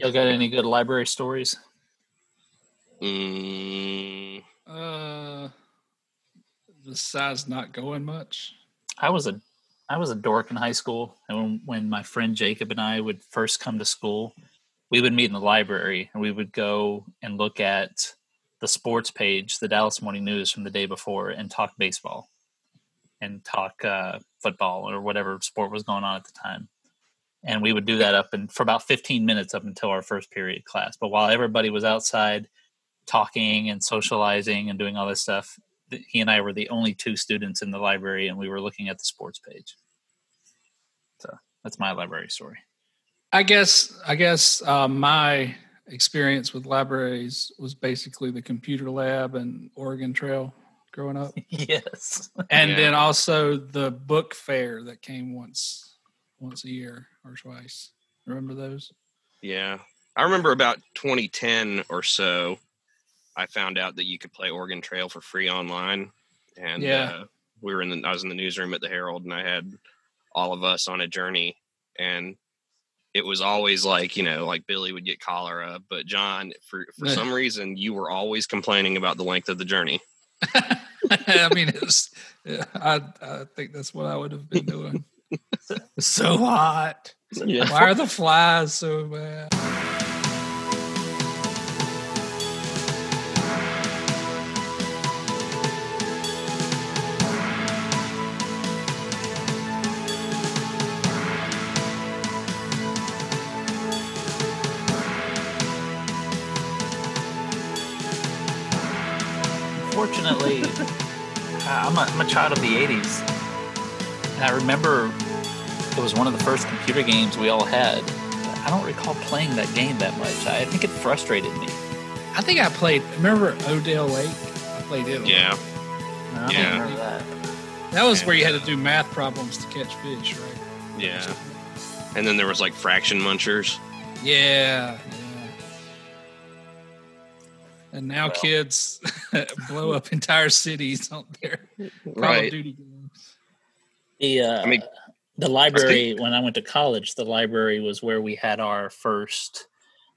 Y'all got any good library stories? Mm, Uh, the size not going much. I was a I was a dork in high school, and when, when my friend Jacob and I would first come to school, we would meet in the library, and we would go and look at the sports page, the Dallas Morning News from the day before, and talk baseball, and talk uh, football or whatever sport was going on at the time. And we would do that up and for about 15 minutes up until our first period class. But while everybody was outside talking and socializing and doing all this stuff, he and I were the only two students in the library, and we were looking at the sports page. So that's my library story. I guess I guess uh, my experience with libraries was basically the computer lab and Oregon Trail growing up, yes. and Yeah. then also the book fair that came once once a year or twice. Remember those? yeah. I remember about 2010 or so, I found out that you could play Oregon Trail for free online. And Yeah. uh, we were in the, I was in the newsroom at the Herald and I had all of us on a journey. And it was always like, you know, like Billy would get cholera. But John, for, for Yeah. some reason, you were always complaining about the length of the journey. I mean, it was, yeah, I I think that's what I would have been doing. so hot. Yeah. Why are the flies so bad? Fortunately, I'm a, I'm a child of the 80s. And I remember it was one of the first computer games we all had. I don't recall playing that game that much. I think it frustrated me. I think I played. Remember Odell Lake? I played it. a lot. Yeah. I Yeah. remember that. That was where you had to do math problems to catch fish, right? Yeah. And then there was like fraction munchers. Yeah. yeah. And now Well. kids blow up entire cities on their Call of Duty games. The uh, I mean, the library when I went to college, the library was where we had our first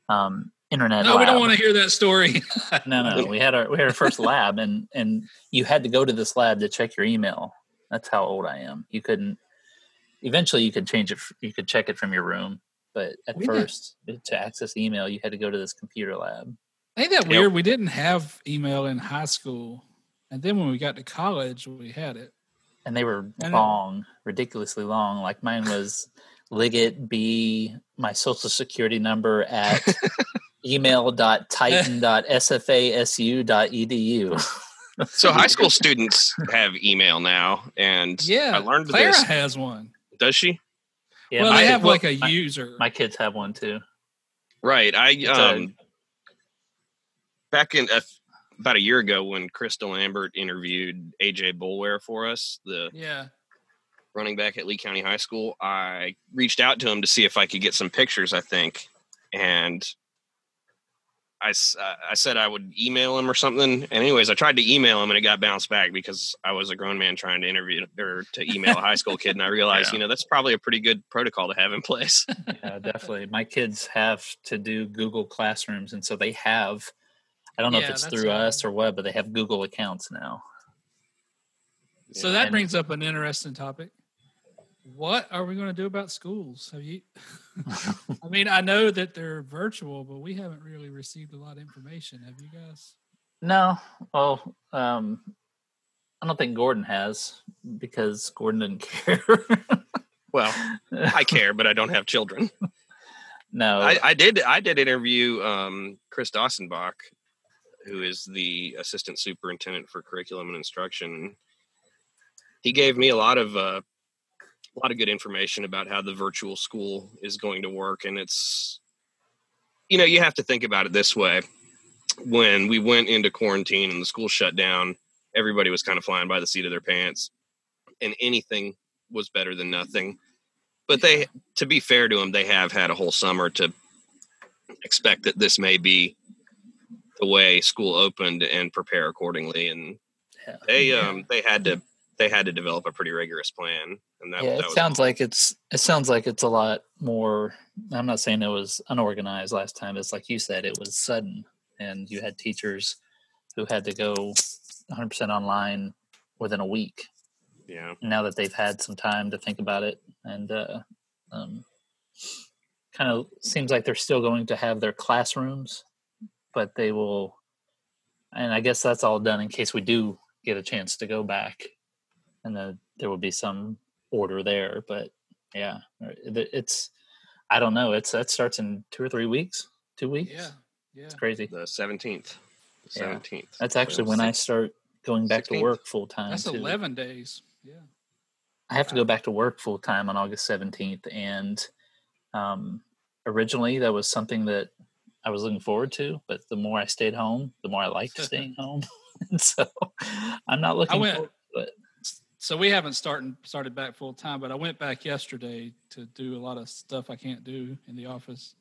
um, internet. No, we don't want to hear that story. No, no, we had our we had our first lab, and and you had to go to this lab to check your email. That's how old I am. You couldn't. Eventually, you could change it. You could check it from your room, but at We did. first, to access email, you had to go to this computer lab. Ain't that Yep. weird? We didn't have email in high school, and then when we got to college, we had it. And they were I know. long, ridiculously long. Like mine was Liggett B, my social security number at email.titan.sfasu.edu. So high school students have email now, and Yeah, I learned Clara this. has one. Does she? Yeah, well, my, they have well, like a my- user. my kids have one too. Right. I a- um back in uh, about a year ago when Crystal Lambert interviewed AJ Bulware for us, the yeah, running back at Lee County High School, I reached out to him to see if I could get some pictures. I think, and I uh, I said I would email him or something. And anyways, I tried to email him and it got bounced back because I was a grown man trying to interview or to email a high school kid, and I realized Yeah. you know that's probably a pretty good protocol to have in place. Yeah, definitely. My kids have to do Google Classrooms, and so they have. I don't know Yeah, if it's through a- us or what, but they have Google accounts now. So Yeah. that And- brings up an interesting topic. What are we going to do about schools? Have you? I mean, I know that they're virtual, but we haven't really received a lot of information. Have you guys? No, well, um, I don't think Gordon has because Gordon didn't care. Well, I care, but I don't have children. no, I, I did I did interview um, Chris Dawsonbach, who is the assistant superintendent for curriculum and instruction. He gave me a lot of uh, a lot of good information about how the virtual school is going to work, and it's you know you have to think about it this way: when we went into quarantine and the school shut down, everybody was kind of flying by the seat of their pants, and anything was better than nothing. But they, to be fair to them, they have had a whole summer to expect that this may be the way school opened and prepare accordingly. And yeah. they, Yeah. um, they had to, they had to develop a pretty rigorous plan. And that, yeah, that it was sounds like it's it sounds like it's a lot more I'm not saying it was unorganized last time. It's like you said, it was sudden, and you had teachers who had to go 100% online within a week. Yeah. Now that they've had some time to think about it, and uh, um, kind of seems like they're still going to have their classrooms, but they will. And I guess that's all done in case we do get a chance to go back, and then there will be some order there. But yeah, it's I don't know. It's that starts in two or three weeks, two weeks. Yeah, yeah. It's crazy. The seventeenth. Yeah. Seventeenth. That's actually when I start going back to work full time. That's too. eleven days. Yeah. I have to go back to work full time on August 17th. And um, originally, that was something that I was looking forward to. But the more I stayed home, the more I liked staying home. and so I'm not looking I went- forward to it. So we haven't started started back full time, but I went back yesterday to do a lot of stuff I can't do in the office,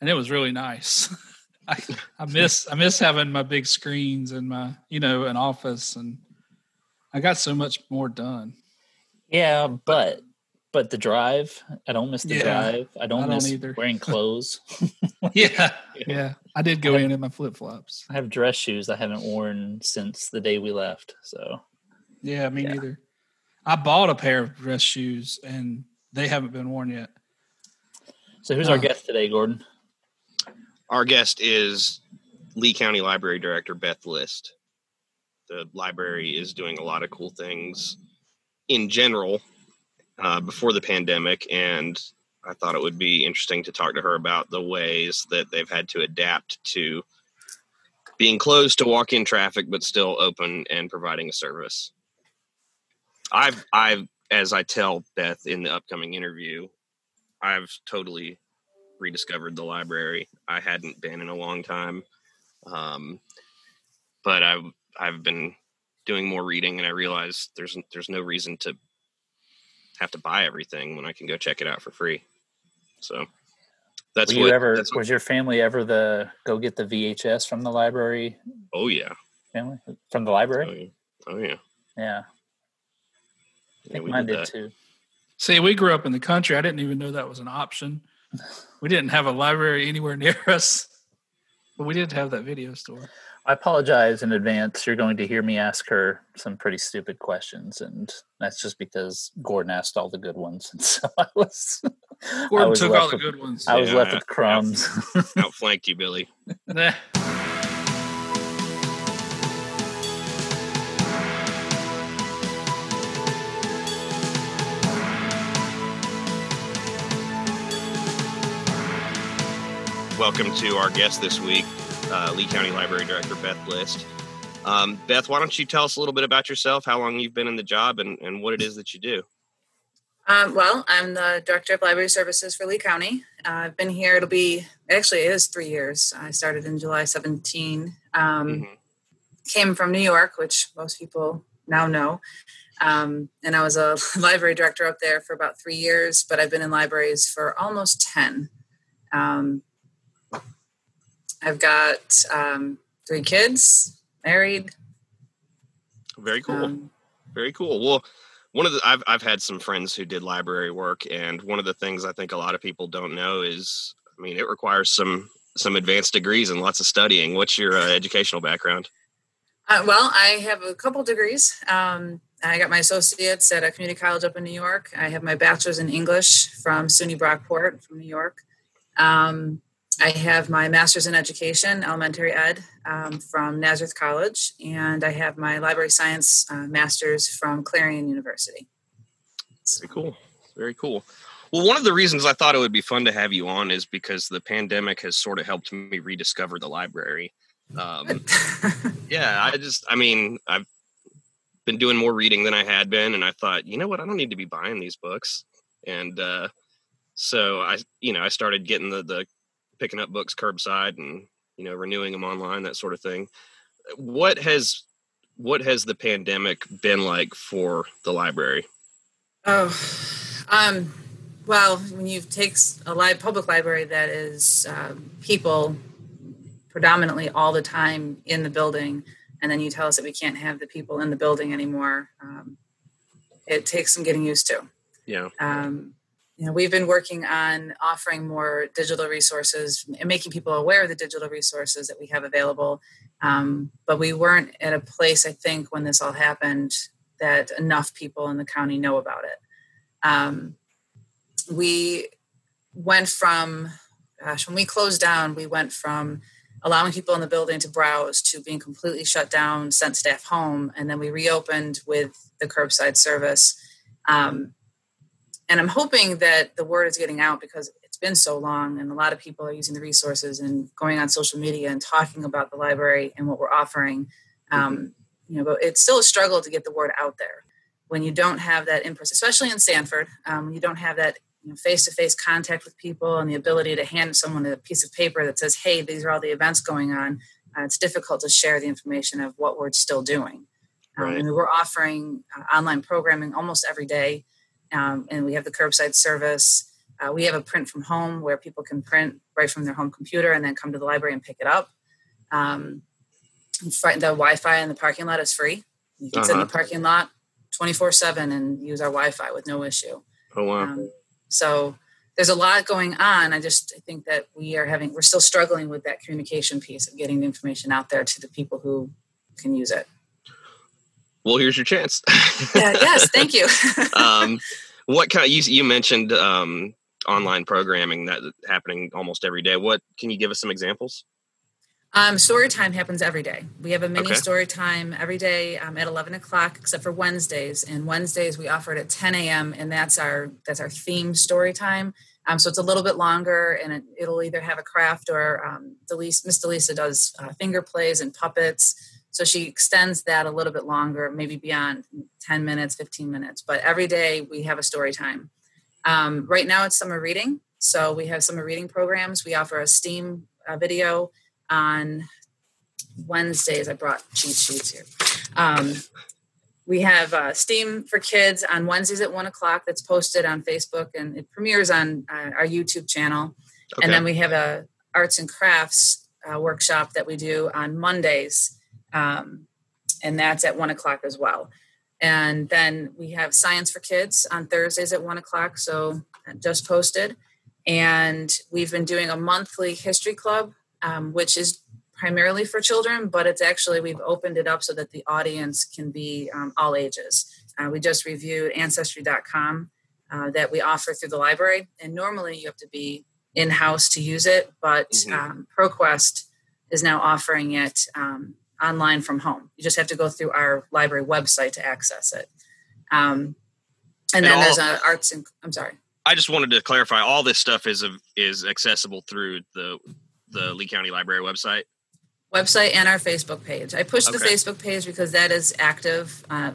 and it was really nice. I, I miss I miss having my big screens and my you know an office, and I got so much more done. Yeah, but but the drive, I don't miss the Yeah, drive. I don't, I don't miss either. wearing clothes. Yeah, yeah. I did go in in my flip flops. I have dress shoes I haven't worn since the day we left. So Yeah, me Yeah. neither. I bought a pair of dress shoes, and they haven't been worn yet. so who's our Oh. guest today, Gordon? Our guest is Lee County Library Director Beth List. The library is doing a lot of cool things in general uh, before the pandemic, and I thought it would be interesting to talk to her about the ways that they've had to adapt to being closed to walk-in traffic, but still open and providing a service. I've, I've, as I tell Beth in the upcoming interview, I've totally rediscovered the library. I hadn't been in a long time, um, but I've I've been doing more reading, and I realized there's there's no reason to have to buy everything when I can go check it out for free. So that's Were what. you ever that's what- was your family ever the go get the VHS from the library oh yeah, family from the oh library? yeah, oh yeah. Yeah, I yeah think we mine did did too. See, we grew up in the country. I didn't even know that was an option. We didn't have a library anywhere near us, but we did have that video store. I apologize in advance. You're going to hear me ask her some pretty stupid questions, and that's just because Gordon asked all the good ones, and so I was. I Gordon was took left all the with- good ones. I was Yeah, left yeah, with crumbs. i Outflanked you, Billy. Welcome to our guest this week, uh, Lee County Library Director Beth List. Um, Beth, why don't you tell us a little bit about yourself, how long you've been in the job, and, and what it is that you do? Um, well, I'm the director of library services for Lee County. Uh, I've been here. It'll be actually it is three years. I started in July 17. Um, Mhm. Came from New York, which most people now know. Um, and I was a library director up there for about three years, but I've been in libraries for almost 10. Um, I've got um, three kids, married. Very cool. Um, Very cool. Well, one of the I've I've had some friends who did library work, and one of the things I think a lot of people don't know is, I mean, it requires some some advanced degrees and lots of studying. What's your uh, educational background? Uh, well, I have a couple degrees. Um, I got my associates at a community college up in New York. I have my bachelor's in English from SUNY Brockport from New York. Um, I have my master's in education, elementary ed, um, from Nazareth College, and I have my library science uh, master's from Clarion University. Very cool. Very cool. Well, one of the reasons I thought it would be fun to have you on is because the pandemic has sort of helped me rediscover the library. Um, yeah, I just, I mean, I've been doing more reading than I had been, and I thought, you know what, I don't need to be buying these books, and uh, so I, you know, I started getting the the picking up books curbside and you know renewing them online, that sort of thing. What has what has the pandemic been like for the library? Oh, um, well, when you take a live public library that is um, people predominantly all the time in the building, and then you tell us that we can't have the people in the building anymore, um, it takes some getting used to. Yeah, Um, you know, we've been working on offering more digital resources and making people aware of the digital resources that we have available. Um, but we weren't at a place, I think, when this all happened, that enough people in the county know about it. Um, we went from, gosh, when we closed down, we went from allowing people in the building to browse to being completely shut down, sent staff home, and then we reopened with the curbside service. Um, and I'm hoping that the word is getting out because it's been so long, and a lot of people are using the resources and going on social media and talking about the library and what we're offering. Um, you know, but it's still a struggle to get the word out there when you don't have that in person, especially in Sanford. Um, you don't have that face to face contact with people and the ability to hand someone a piece of paper that says, "Hey, these are all the events going on." Uh, it's difficult to share the information of what we're still doing. Um, right. And we're offering uh, online programming almost every day, um, and we have the curbside service. Uh, we have a print from home where people can print right from their home computer and then come to the library and pick it up. Um, the Wi-Fi in the parking lot is free. You can uh-huh. sit in the uh-huh. parking lot 24/7 and use our Wi-Fi with no issue. Oh wow! Um, so there's a lot going on. I just I think that we are having we're still struggling with that communication piece of getting the information out there to the people who can use it. Well, here's your chance. yeah, yes, thank you. um, what kind of you, you mentioned um, online programming that happening almost every day. What can you give us some examples? Um, story time happens every day. We have a mini okay. story time every day um, at 11 o'clock, except for Wednesdays. And Wednesdays we offer it at 10 a.m. and that's our that's our theme story time. Um, so it's a little bit longer, and it, will either have a craft or um, Delisa, Miss Delisa does uh, finger plays and puppets. So she extends that a little bit longer, maybe beyond 10 minutes, 15 minutes. But every day we have a story time. Um, right now it's summer reading. So we have summer reading programs. We offer a STEAM uh, video on Wednesdays. I brought cheat sheets here. Um, we have uh, STEAM for Kids on Wednesdays at one o'clock. That's posted on Facebook and it premieres on uh, our YouTube channel. Okay. And then we have a arts and crafts uh, workshop that we do on Mondays, um, and that's at one o'clock as well. And then we have Science for Kids on Thursdays at one o'clock. So just posted. And we've been doing a monthly history club um, which is primarily for children, but it's actually, we've opened it up so that the audience can be um, all ages. Uh, we just reviewed Ancestry.com uh, that we offer through the library. And normally you have to be in house to use it, but mm-hmm. um, ProQuest is now offering it um, online from home. You just have to go through our library website to access it. Um, and, and, then all, there's an arts and I'm sorry. I just wanted to clarify all this stuff is is accessible through the the Lee County Library website? Website and our Facebook page. I push okay. the Facebook page because that is active uh,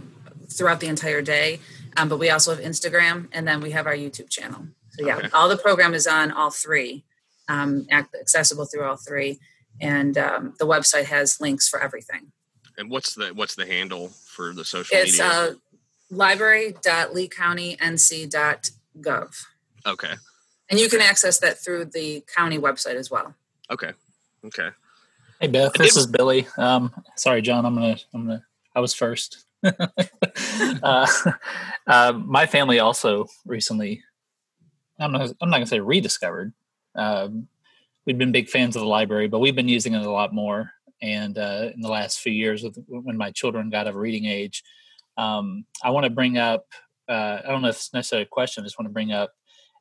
throughout the entire day. Um, but we also have Instagram and then we have our YouTube channel. So yeah, okay. all the program is on all three, um, accessible through all three, and um, the website has links for everything. And what's the what's the handle for the social it's, media? Uh, library.leecountync.gov. Okay. And you can access that through the county website as well. Okay. Okay. Hey Beth, this is Billy. Um, sorry, John. I'm gonna. I'm gonna. I was first. uh, uh, my family also recently. I'm not. I'm not gonna say rediscovered. Um, we've been big fans of the library, but we've been using it a lot more. And uh, in the last few years, when my children got of reading age, um, I want to bring up. Uh, I don't know if it's necessarily a question. I just want to bring up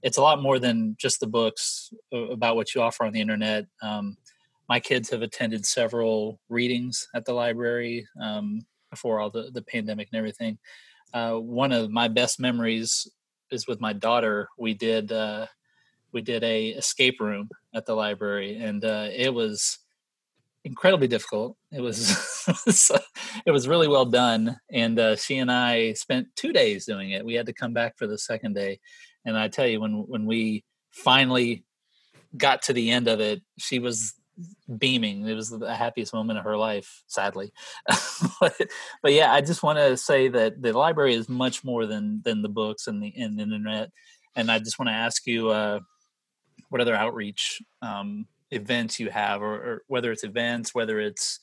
it's a lot more than just the books uh, about what you offer on the internet. Um, my kids have attended several readings at the library um, before all the, the pandemic and everything. Uh, one of my best memories is with my daughter. We did uh, we did a escape room at the library, and uh, it was incredibly difficult. It was it was really well done, and uh, she and I spent two days doing it. We had to come back for the second day, and I tell you, when when we finally got to the end of it, she was beaming. It was the happiest moment of her life, sadly. but, but, yeah, I just want to say that the library is much more than than the books and the, and the internet. And I just want to ask you, uh, what other outreach um, events you have, or, or, whether it's events, whether it's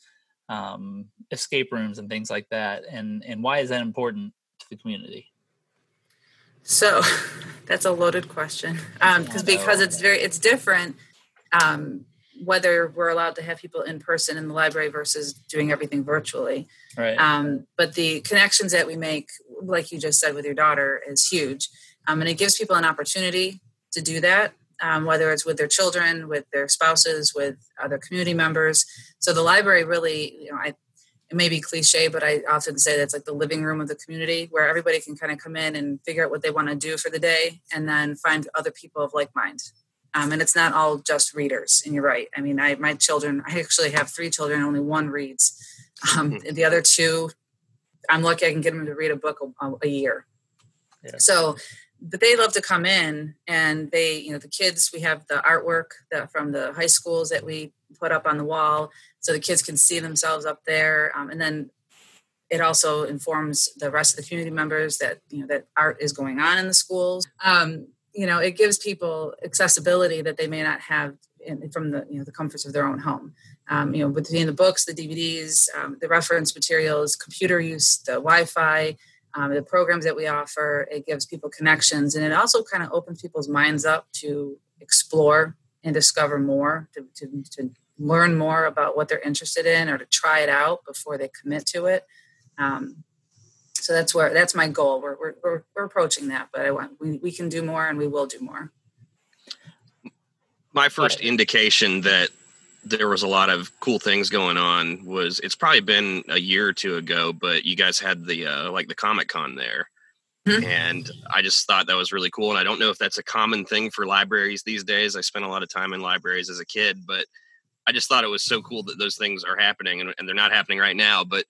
um, escape rooms and things like that, and and why is that important to the community? So that's a loaded question because um, because it's very it's different um, whether we're allowed to have people in person in the library versus doing everything virtually. Right. Um, but the connections that we make, like you just said with your daughter, is huge, um, and it gives people an opportunity to do that. Um, whether it's with their children, with their spouses, with other community members. So the library really, you know, I, it may be cliche, but I often say that's like the living room of the community where everybody can kind of come in and figure out what they want to do for the day and then find other people of like mind. Um, and it's not all just readers. And you're right. I mean, I my children. I actually have three children. Only one reads. Um, mm-hmm. The other two, I'm lucky I can get them to read a book a, a year. Yeah. So, but they love to come in, and they, you know, the kids. We have the artwork that from the high schools that we put up on the wall, so the kids can see themselves up there. Um, and then it also informs the rest of the community members that you know that art is going on in the schools. Um, you know, it gives people accessibility that they may not have in, from the you know the comforts of their own home. Um, you know, between the books, the DVDs, um, the reference materials, computer use, the Wi-Fi, um, the programs that we offer, it gives people connections, and it also kind of opens people's minds up to explore and discover more, to, to, to learn more about what they're interested in, or to try it out before they commit to it. Um, so that's where that's my goal. We're we're we're, we're approaching that, but I want we, we can do more and we will do more. My first indication that there was a lot of cool things going on was it's probably been a year or two ago, but you guys had the uh, like the Comic Con there. Mm-hmm. And I just thought that was really cool. And I don't know if that's a common thing for libraries these days. I spent a lot of time in libraries as a kid, but I just thought it was so cool that those things are happening and, and they're not happening right now. But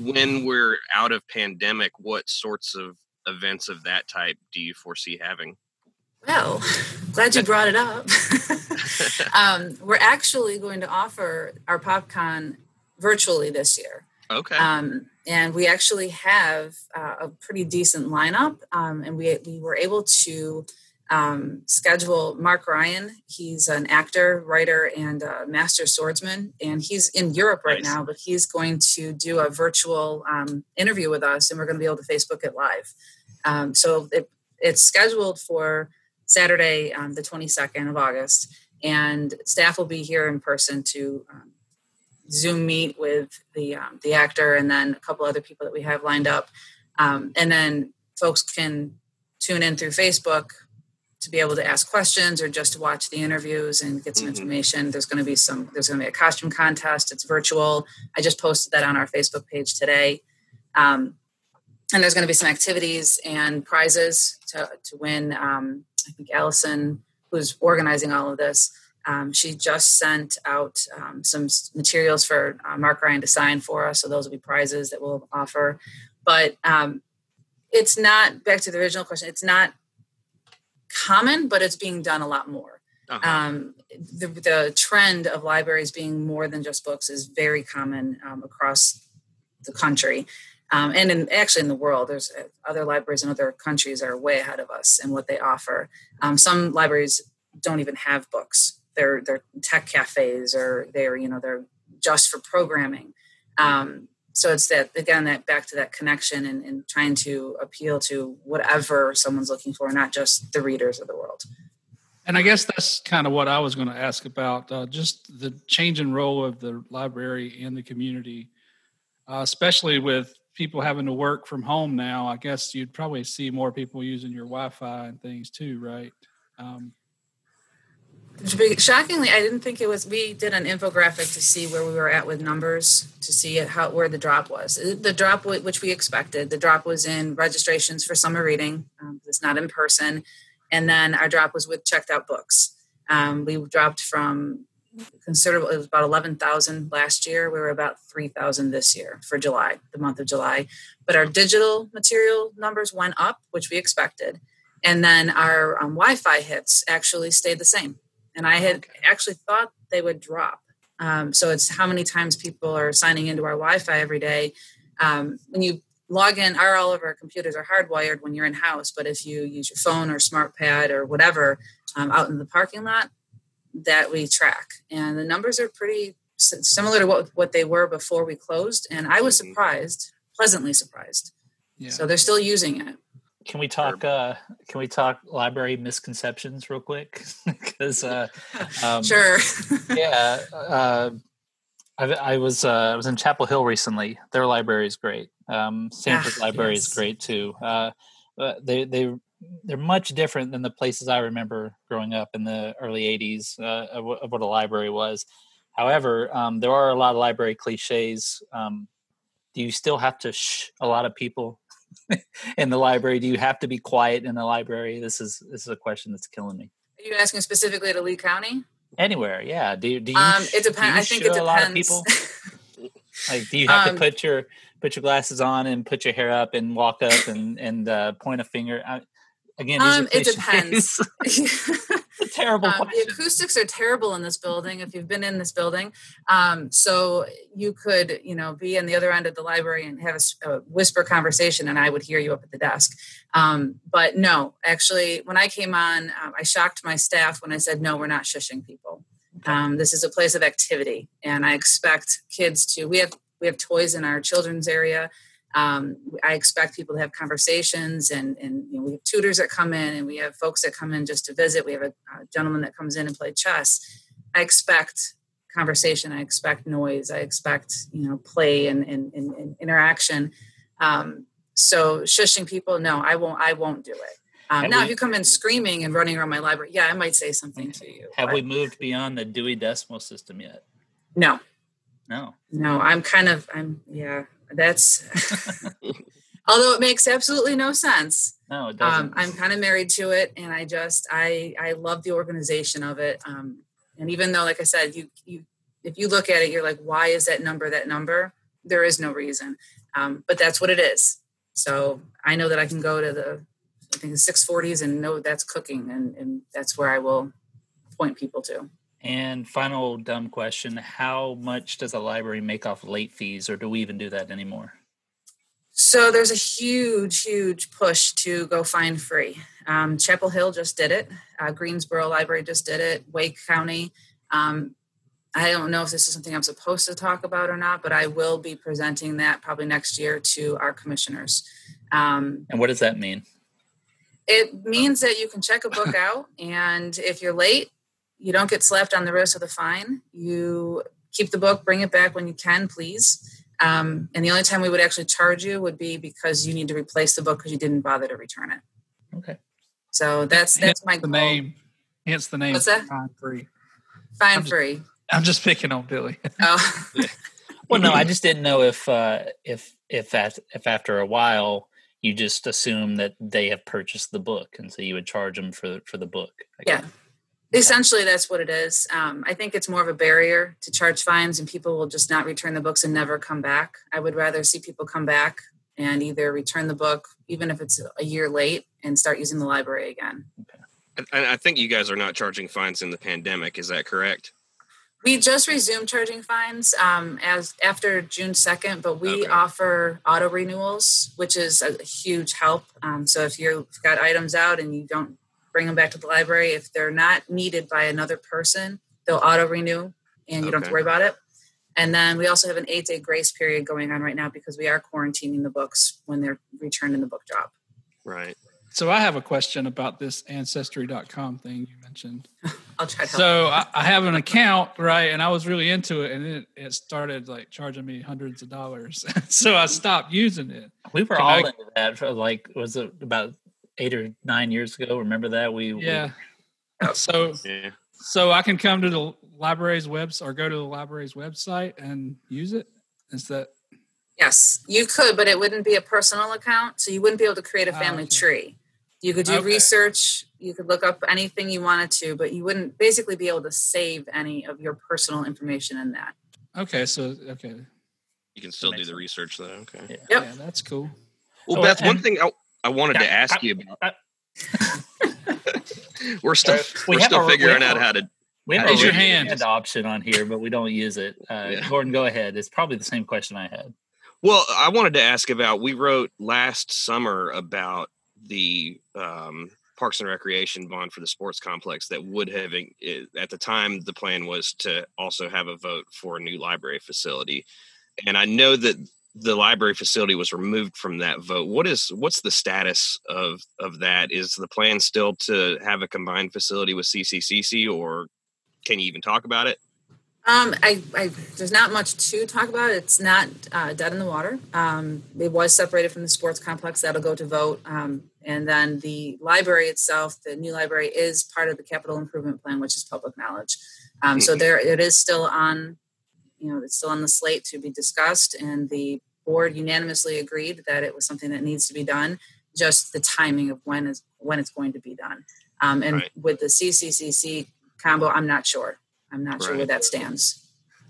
when we're out of pandemic, what sorts of events of that type do you foresee having? Well, glad you brought it up. um, we're actually going to offer our PopCon virtually this year. Okay. Um, and we actually have uh, a pretty decent lineup, um, and we we were able to um, schedule Mark Ryan. He's an actor, writer, and master swordsman, and he's in Europe right nice. now. But he's going to do a virtual um, interview with us, and we're going to be able to Facebook it live. Um, so it, it's scheduled for Saturday, um, the 22nd of August, and staff will be here in person to um, Zoom meet with the um, the actor, and then a couple other people that we have lined up, and then folks can tune in through Facebook to be able to ask questions or just to watch the interviews and get some mm-hmm. information. There's going to be some. There's going to be a costume contest. It's virtual. I just posted that on our Facebook page today. Um, and there's going to be some activities and prizes to to win. Um, I think Allison, who's organizing all of this, um, she just sent out um, some materials for uh, Mark Ryan to sign for us. So those will be prizes that we'll offer. But um, it's not back to the original question. It's not common, but it's being done a lot more. Uh-huh. Um, the, the, trend of libraries being more than just books is very common um, across the country. Um, and in, actually in the world, there's uh, other libraries in other countries are way ahead of us in what they offer. Um, some libraries don't even have books; they're they're tech cafes or they're you know they're just for programming. Um, so it's that again that back to that connection and, and trying to appeal to whatever someone's looking for not just the readers of the world and i guess that's kind of what i was going to ask about uh, just the change in role of the library in the community uh, especially with people having to work from home now i guess you'd probably see more people using your wi-fi and things too right? Um, shockingly i didn't think it was we did an infographic to see where we were at with numbers to see how where the drop was. The drop which we expected the drop was in registrations for summer reading um, it's not in person and then our drop was with checked out books. Um, we dropped from considerable it was about 11000 last year we were about 3000 this year for july the month of july but our digital material numbers went up which we expected and then our um, wi-fi hits actually stayed the same and I had okay. actually thought they would drop. Um, so it's how many times people are signing into our Wi-Fi every day. Um, when you log in, our all of our computers are hardwired when you're in house, but if you use your phone or smart pad or whatever um, out in the parking lot, that we track, and the numbers are pretty similar to what what they were before we closed. And I was mm-hmm. surprised, pleasantly surprised. Yeah. So they're still using it. can we talk? Uh, can we talk library misconceptions real quick? Because uh, um, sure. yeah, uh, I, I was uh, I was in Chapel Hill recently. Their library is great. Um, Sanford Ah, Library yes. is great too. Uh, they they they're much different than the places I remember growing up in the early '80s uh, of, what- of what a library was. However, um, there are a lot of library cliches. Um, do you still have to shh a lot of people in the library? Do you have to be quiet in the library? This is this is a question that's killing me. Are you asking specifically to Lee County? Anywhere, yeah. Do you, do you Um, it depends. I think it a lot of depends. people? Like, do you have Um, to put your put your glasses on and put your hair up and walk up and and uh, point a finger? I, again, Um, it depends. It's terrible Um, the acoustics are terrible in this building if you've been in this building. Um, so you could you know be on the other end of the library and have a whisper conversation and i would hear you up at the desk. Um, but no actually when i came on um, i shocked my staff when i said no we're not shushing people. Um, this is a place of activity and i expect kids to we have we have toys in our children's area um, I expect people to have conversations, and and you know, we have tutors that come in, and we have folks that come in just to visit. We have a, a gentleman that comes in and play chess. I expect conversation. I expect noise. I expect you know play and and, and, interaction. Um, so shushing people, no, I won't. I won't do it. Um, now, we- if you come in screaming and running around my library, yeah, I might say something to you. Have but we moved beyond the Dewey Decimal System yet? No, No. no, I'm kind of. I'm yeah. That's. although it makes absolutely no sense. No, it doesn't. um, i'm kind of married to it and i just i i love the organization of it um, and even though like i said you you if you look at it you're like why is that number that number there is no reason um, but that's what it is so i know that i can go to the i think the 640s and know that's cooking and, and that's where i will point people to and final dumb question: How much does a library make off late fees, or do we even do that anymore? So there's a huge, huge push to go find free. Um, Chapel Hill just did it. Uh, Greensboro Library just did it. Wake County. Um, I don't know if this is something I'm supposed to talk about or not, but I will be presenting that probably next year to our commissioners. Um, And what does that mean? it means that you can check a book out, and if you're late, you don't get slapped on the wrist with a fine. You keep the book, bring it back when you can, please. Um, and the only time we would actually charge you would be because you need to replace the book because you didn't bother to return it. Okay. So that's that's my the goal. name. Hence the name. What's that? Fine free. Fine I'm just- free. I'm just picking on Billy. Oh, Well, no, I just didn't know if uh, if if at, if after a while you just assume that they have purchased the book, and so you would charge them for for the book. I Yeah. Guess. essentially that's what it is. Um, I think it's more of a barrier to charge fines, and people will just not return the books and never come back. I would rather see people come back and either return the book, even if it's a year late, and start using the library again. And I think you guys are not charging fines in the pandemic. Is that correct? We just resumed charging fines um, as after June second, but we Okay. offer auto renewals, which is a huge help. Um, so if you've got items out and you don't bring them back to the library, if they're not needed by another person, they'll auto renew, and you don't have to worry about it. And then we also have an eight day grace period going on right now because we are quarantining the books when they're returned in the book drop. Right. So I have a question about this ancestry.com thing you mentioned. I'll try to help. So I, I have an account, right? And I was really into it and it, it started like charging me hundreds of dollars. so I stopped using it. We were Can all I- into that for like was it about eight or nine years ago? Remember that we we- Yeah. So Yeah. so I can come to the library's webs or go to the library's website and use it. Is that Yes, you could, but it wouldn't be a personal account, so you wouldn't be able to create a Ah, family okay. tree. You could do Okay. research, you could look up anything you wanted to, but you wouldn't basically be able to save any of your personal information in that. okay? So okay, You can still do the research though. Okay. Yeah. Yep. yeah, that's cool. Well, Oh, Beth, one thing I, I wanted to ask I- you about. I- we're still we we're have still a- figuring have out a- how to. We have Raise a your hand. hand option on here, but we don't use it. Uh, Yeah. Gordon, go ahead. It's probably the same question I had. Well, I wanted to ask about. We wrote last summer about the um, Parks and Recreation bond for the sports complex that would have, at the time, the plan was to also have a vote for a new library facility. And I know that the library facility was removed from that vote. What is what's the status of of that? Is the plan still to have a combined facility with CCCC, or can you even talk about it? Um, I, I, there's not much to talk about. It's not uh, dead in the water. Um, it was separated from the sports complex. That'll go to vote. Um, and then the library itself, the new library, is part of the capital improvement plan, which is public knowledge. Um, so there, it is still on. You know, it's still on the slate to be discussed, and the board unanimously agreed that it was something that needs to be done. Just the timing of when is when it's going to be done. Um, and right. with the CCCC combo, I'm not sure. I'm not right. sure where that stands.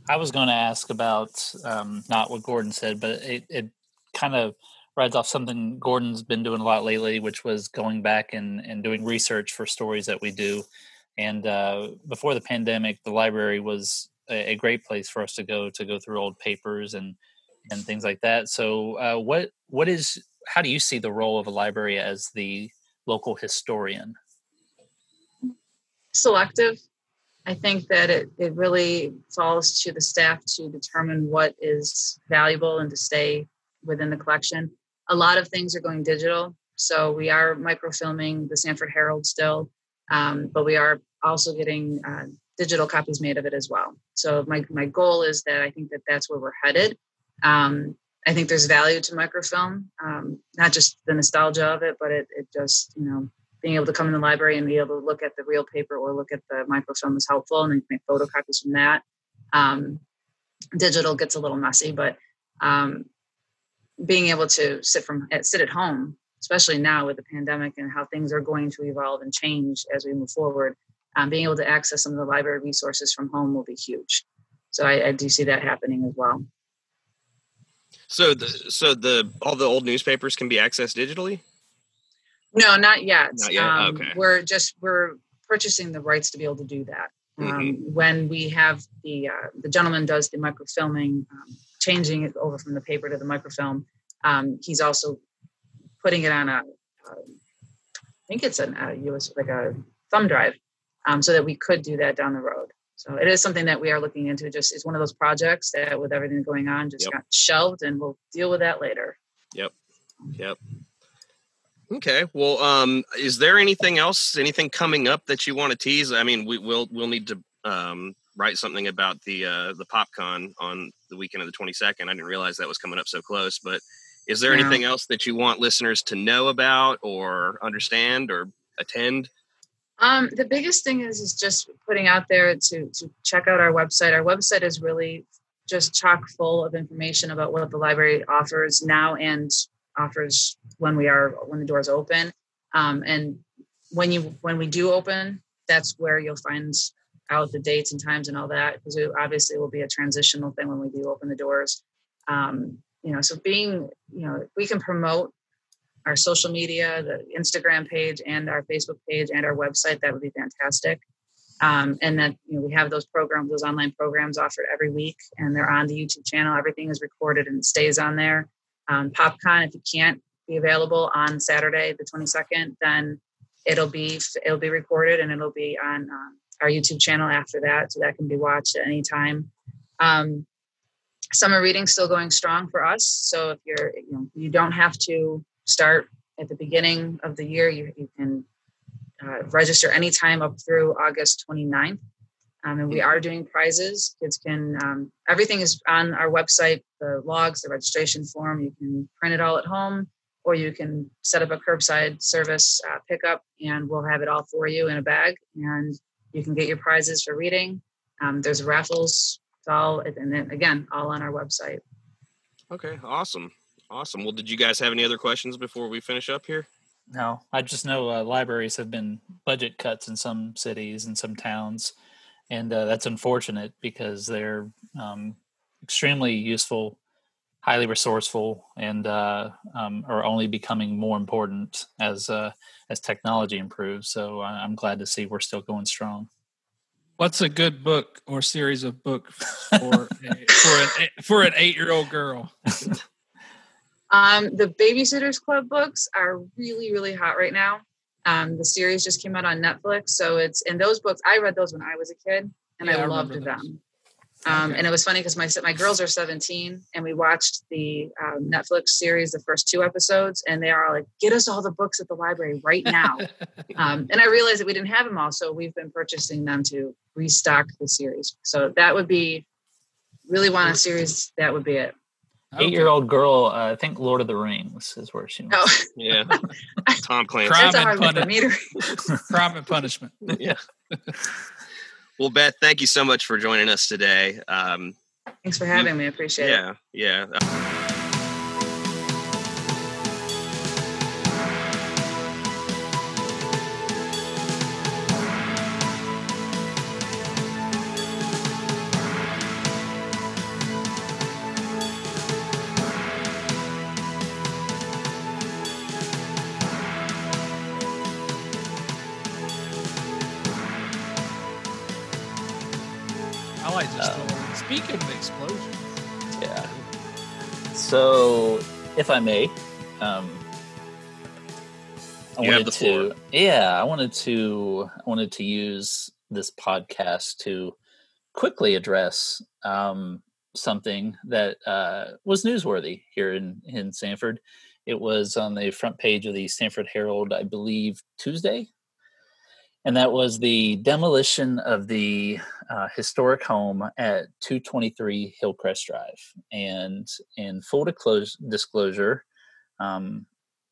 I was going to ask about um, not what Gordon said, but it, it kind of rides off something Gordon's been doing a lot lately, which was going back and, and doing research for stories that we do. And uh, before the pandemic, the library was a, great place for us to go to go through old papers and and things like that. So, uh, what what is how do you see the role of a library as the local historian? Selective. I think that it, it really falls to the staff to determine what is valuable and to stay within the collection. A lot of things are going digital. So we are microfilming the Sanford Herald still, um, but we are also getting uh, digital copies made of it as well. So my, my goal is that I think that that's where we're headed. Um, I think there's value to microfilm, um, not just the nostalgia of it, but it, it just, you know, being able to come in the library and be able to look at the real paper or look at the microfilm is helpful and then make photocopies from that. Um, digital gets a little messy, but um, being able to sit from sit at home, especially now with the pandemic and how things are going to evolve and change as we move forward, um, being able to access some of the library resources from home will be huge. So I, I do see that happening as well. So the so the all the old newspapers can be accessed digitally. No, not yet. Not yet. Um, okay. We're just we're purchasing the rights to be able to do that. Um, mm-hmm. When we have the uh, the gentleman does the microfilming, um, changing it over from the paper to the microfilm, um, he's also putting it on a, uh, I think it's an, a US like a thumb drive, um, so that we could do that down the road. So it is something that we are looking into. Just it's one of those projects that, with everything going on, just yep. got shelved, and we'll deal with that later. Yep. Yep. Okay. Well, um, is there anything else, anything coming up that you want to tease? I mean, we will we'll need to um, write something about the uh, the PopCon on the weekend of the 22nd. I didn't realize that was coming up so close. But is there yeah. anything else that you want listeners to know about or understand or attend? Um, the biggest thing is is just putting out there to to check out our website. Our website is really just chock full of information about what the library offers now and offers when we are when the doors open um, and when you when we do open that's where you'll find out the dates and times and all that because it obviously will be a transitional thing when we do open the doors um, you know so being you know we can promote our social media the instagram page and our facebook page and our website that would be fantastic um, and that you know we have those programs those online programs offered every week and they're on the youtube channel everything is recorded and stays on there um, PopCon, if you can't be available on Saturday, the 22nd, then it'll be it'll be recorded and it'll be on um, our YouTube channel after that, so that can be watched at any time. Um, summer reading still going strong for us. So if you're you know you don't have to start at the beginning of the year. You, you can uh, register anytime up through August 29th. Um, and we are doing prizes. Kids can, um, everything is on our website the logs, the registration form. You can print it all at home, or you can set up a curbside service uh, pickup, and we'll have it all for you in a bag. And you can get your prizes for reading. Um, there's raffles. It's all, and then again, all on our website. Okay, awesome. Awesome. Well, did you guys have any other questions before we finish up here? No, I just know uh, libraries have been budget cuts in some cities and some towns and uh, that's unfortunate because they're um, extremely useful, highly resourceful, and uh, um, are only becoming more important as uh, as technology improves. So I'm glad to see we're still going strong. What's a good book or series of books for a, for an for an eight year old girl? Um, the Babysitters Club books are really really hot right now. Um, the series just came out on Netflix, so it's and those books I read those when I was a kid, and yeah, I, I loved them. Um, Okay. And it was funny because my my girls are 17, and we watched the um, Netflix series, the first two episodes, and they are like, "Get us all the books at the library right now." um, and I realized that we didn't have them all, so we've been purchasing them to restock the series. So that would be really want a series. That would be it. Okay. Eight year old girl, uh, I think Lord of the Rings is where she Oh, Yeah. Tom Clancy. Crime and hard punish- me to read. Crime and punishment. yeah. Well, Beth, thank you so much for joining us today. Um, Thanks for having me. I appreciate it. yeah, yeah. So, if I may, um, I You wanted to, yeah, I wanted to, I wanted to use this podcast to quickly address um, something that uh, was newsworthy here in in Sanford. It was on the front page of the Sanford Herald, I believe, Tuesday, and that was the demolition of the uh, historic home at 223 Hillcrest Drive. And in full disclosure, um,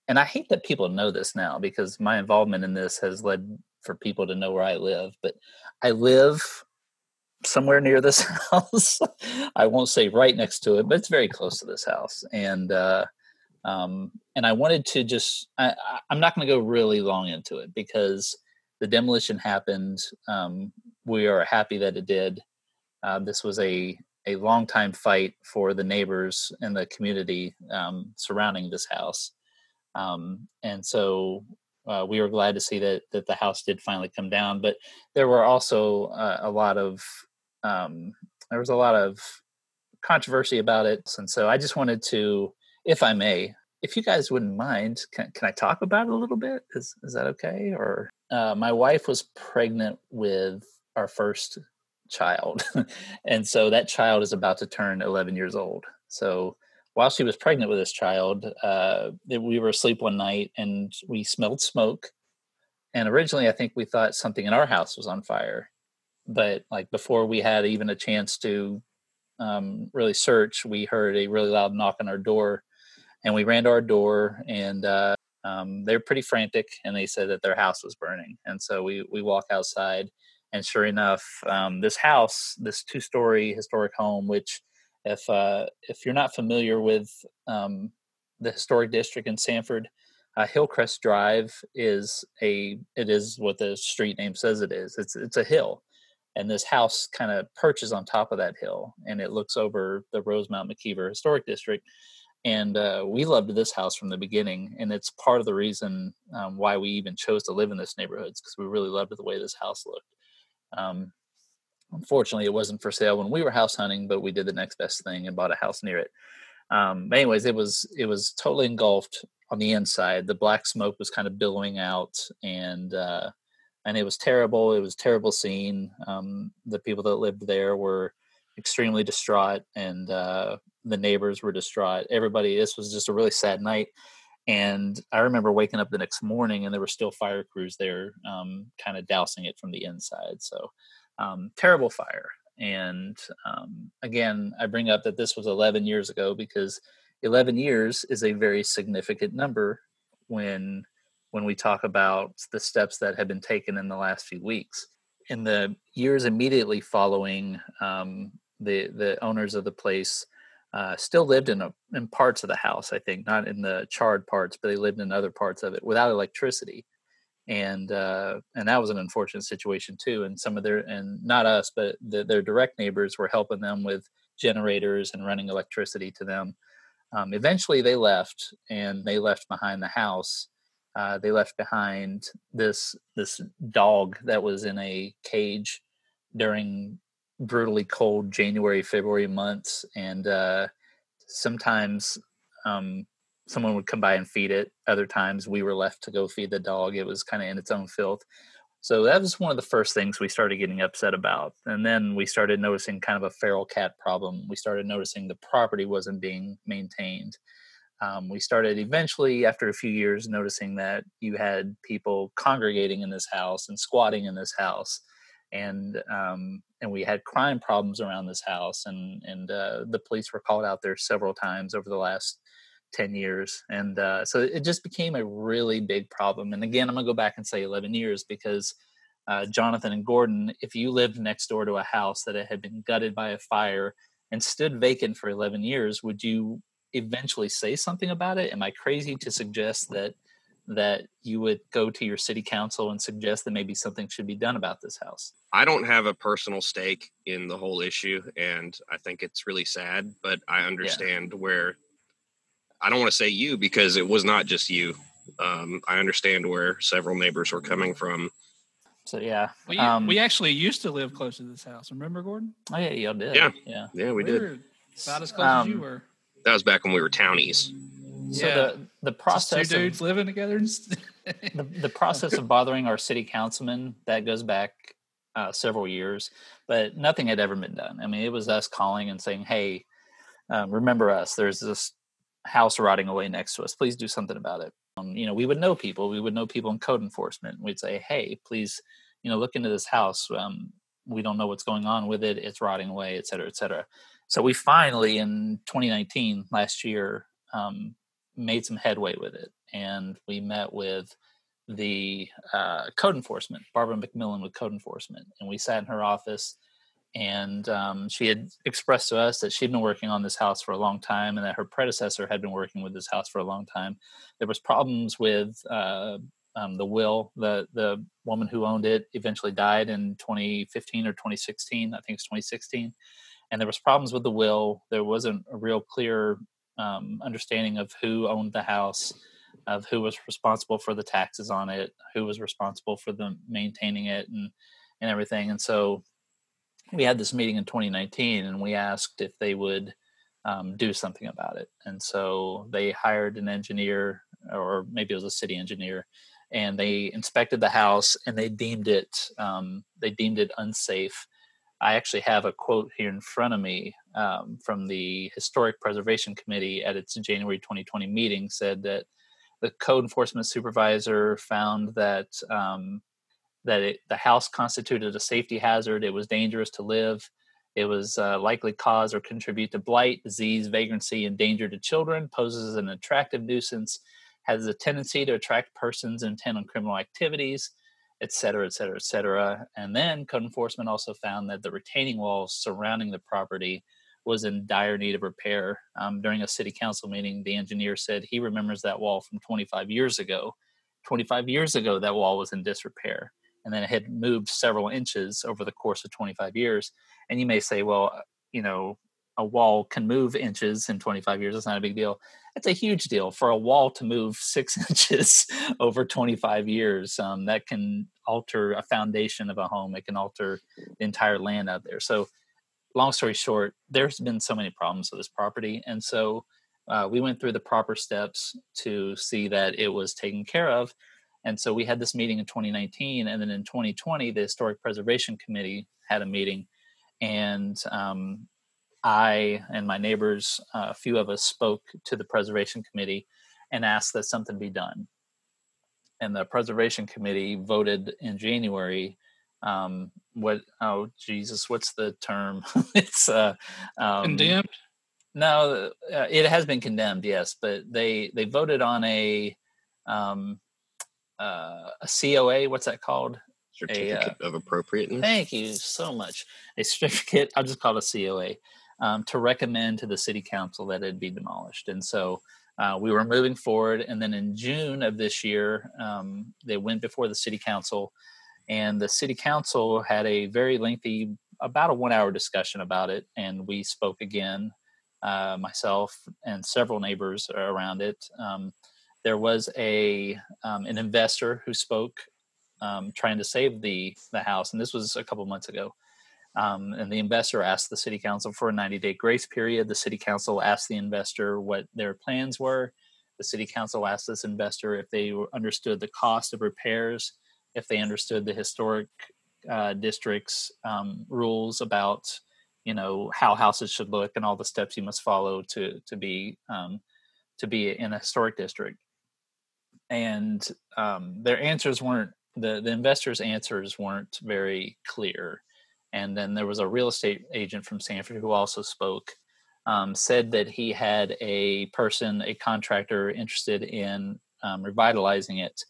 and I hate that people know this now because my involvement in this has led for people to know where I live. But I live somewhere near this house. I won't say right next to it, but it's very close to this house. And uh, um, and I wanted to just I- I'm not going to go really long into it because the demolition happened. Um, we are happy that it did. Uh, this was a a long time fight for the neighbors and the community um, surrounding this house, um, and so uh, we were glad to see that that the house did finally come down. But there were also uh, a lot of um, there was a lot of controversy about it, and so I just wanted to, if I may, if you guys wouldn't mind, can, can I talk about it a little bit? Is is that okay? Or uh, my wife was pregnant with our first child, and so that child is about to turn 11 years old. So while she was pregnant with this child, uh, we were asleep one night and we smelled smoke. And originally, I think we thought something in our house was on fire, but like before we had even a chance to um, really search, we heard a really loud knock on our door and we ran to our door and uh, um, they were pretty frantic and they said that their house was burning and so we we walk outside and sure enough um, this house this two story historic home which if uh, if you're not familiar with um, the historic district in sanford uh, hillcrest drive is a it is what the street name says it is. It's it's a hill and this house kind of perches on top of that hill and it looks over the rosemount mckeever historic district and uh, we loved this house from the beginning and it's part of the reason um, why we even chose to live in this neighborhood because we really loved the way this house looked. Um, unfortunately it wasn't for sale when we were house hunting but we did the next best thing and bought a house near it. Um, but anyways it was it was totally engulfed on the inside. The black smoke was kind of billowing out and uh, and it was terrible it was terrible scene. Um, the people that lived there were extremely distraught and uh, the neighbors were distraught. Everybody this was just a really sad night and i remember waking up the next morning and there were still fire crews there um, kind of dousing it from the inside so um, terrible fire. And um, again i bring up that this was 11 years ago because 11 years is a very significant number when when we talk about the steps that have been taken in the last few weeks. In the years immediately following um, the the owners of the place uh, still lived in a, in parts of the house. I think not in the charred parts, but they lived in other parts of it without electricity, and uh, and that was an unfortunate situation too. And some of their and not us, but the, their direct neighbors were helping them with generators and running electricity to them. Um, eventually, they left, and they left behind the house. Uh, they left behind this this dog that was in a cage during brutally cold January, February months, and uh, sometimes um, someone would come by and feed it. Other times we were left to go feed the dog. It was kind of in its own filth. So that was one of the first things we started getting upset about. And then we started noticing kind of a feral cat problem. We started noticing the property wasn't being maintained. Um, we started eventually, after a few years, noticing that you had people congregating in this house and squatting in this house. And um, and we had crime problems around this house, and and uh, the police were called out there several times over the last 10 years. And uh, so it just became a really big problem. And again, I'm to go back and say 11 years because uh, Jonathan and Gordon, if you lived next door to a house that had been gutted by a fire and stood vacant for 11 years, would you eventually say something about it? Am I crazy to suggest that? That you would go to your city council and suggest that maybe something should be done about this house? I don't have a personal stake in the whole issue, and I think it's really sad, but I understand yeah. where I don't want to say you because it was not just you. Um, I understand where several neighbors were coming from. So yeah, we, um, we actually used to live close to this house. Remember, Gordon? Oh yeah, y'all did. Yeah, yeah, yeah, we, we did. About as close um, as you um, were. That was back when we were townies. So yeah. the the process Just two dudes of, living together. the, the process of bothering our city councilman that goes back uh, several years, but nothing had ever been done. I mean, it was us calling and saying, "Hey, um, remember us? There's this house rotting away next to us. Please do something about it. Um, you know, we would know people. We would know people in code enforcement. We'd say, hey, please, you know, look into this house. Um, we don't know what's going on with it. It's rotting away, et cetera, et cetera. So we finally, in 2019, last year, um, made some headway with it, and we met with the uh, code enforcement, Barbara McMillan with code enforcement, and we sat in her office and um, she had expressed to us that she'd been working on this house for a long time and that her predecessor had been working with this house for a long time. There was problems with uh, um, the will the the woman who owned it eventually died in 2015 or 2016 i think it's 2016 and there was problems with the will. There wasn't a real clear um, understanding of who owned the house of who was responsible for the taxes on it who was responsible for the maintaining it and and everything and so we had this meeting in 2019 and we asked if they would um, do something about it. And so they hired an engineer, or maybe it was a city engineer, and they inspected the house and they deemed it um, they deemed it unsafe. I actually have a quote here in front of me um, from the Historic Preservation Committee at its January 2020 meeting said that the code enforcement supervisor found that um, that it, the house constituted a safety hazard. It was dangerous to live. It was uh, likely cause or contribute to blight, disease, vagrancy, and danger to children. Poses an attractive nuisance. Has a tendency to attract persons intent on criminal activities, et cetera, et cetera, et cetera. And then code enforcement also found that the retaining walls surrounding the property was in dire need of repair. Um, during a city council meeting, the engineer said he remembers that wall from 25 years ago. 25 years ago, that wall was in disrepair and then it had moved several inches over the course of 25 years. And you may say, well, you know, a wall can move inches in 25 years. It's not a big deal. It's a huge deal for a wall to move six inches over 25 years. Um, that can alter a foundation of a home. It can alter the entire land out there. So, long story short, there's been so many problems with this property, and so uh, we went through the proper steps to see that it was taken care of. And so we had this meeting in 2019, and then in 2020, the Historic Preservation Committee had a meeting, and um, I and my neighbors, uh, a few of us, spoke to the Preservation Committee and asked that something be done. And the Preservation Committee voted in January. Um, what? Oh, Jesus! What's the term? it's uh, um, condemned. No, uh, it has been condemned. Yes, but they they voted on a um, uh, a COA. What's that called? Certificate a, uh, of appropriateness. Thank you so much. A certificate. I'll just call it a COA um, to recommend to the city council that it be demolished. And so uh, we were moving forward. And then in June of this year, um, they went before the city council, and the city council had a very lengthy, about a one-hour discussion about it. And we spoke again, uh, myself and several neighbors around it. Um, there was a um, an investor who spoke um, trying to save the the house, and this was a couple months ago. Um, and the investor asked the city council for a 90 day grace period. The city council asked the investor what their plans were. The city council asked this investor if they understood the cost of repairs if they understood the historic uh, district's um, rules about you know how houses should look and all the steps you must follow to to be um, to be in a historic district. And um, their answers weren't the the investors answers weren't very clear. And then there was a real estate agent from sanford who also spoke um, said that he had a person a contractor interested in um, revitalizing it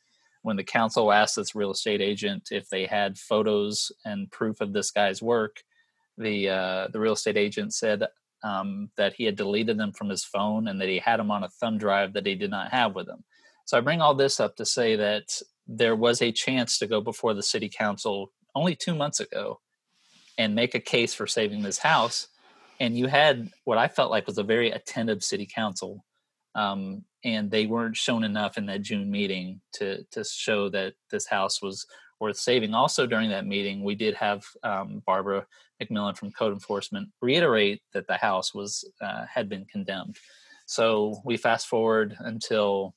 when the council asked this real estate agent if they had photos and proof of this guy's work the uh, the real estate agent said um, that he had deleted them from his phone and that he had them on a thumb drive that he did not have with him. So I bring all this up to say that there was a chance to go before the city council only two months ago and make a case for saving this house. And you had what I felt like was a very attentive city council. Um, and they weren't shown enough in that June meeting to to show that this house was worth saving. Also, during that meeting, we did have um, Barbara McMillan from Code Enforcement reiterate that the house was uh, had been condemned. So we fast forward until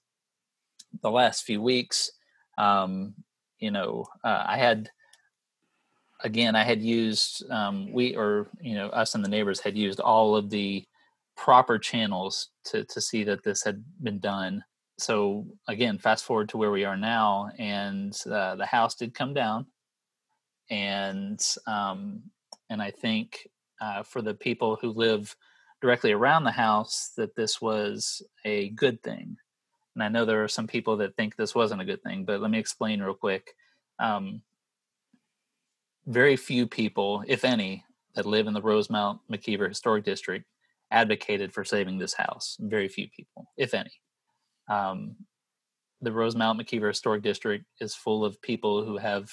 the last few weeks. Um, you know, uh, I had again, I had used um, we or you know us and the neighbors had used all of the proper channels to to see that this had been done. So again, fast forward to where we are now, and uh, the house did come down, and um, and I think uh, for the people who live directly around the house that this was a good thing. And I know there are some people that think this wasn't a good thing, but let me explain real quick. Um, very few people, if any, that live in the Rosemount McKeever Historic District advocated for saving this house. Very few people, if any. Um, the Rosemount McKeever Historic District is full of people who have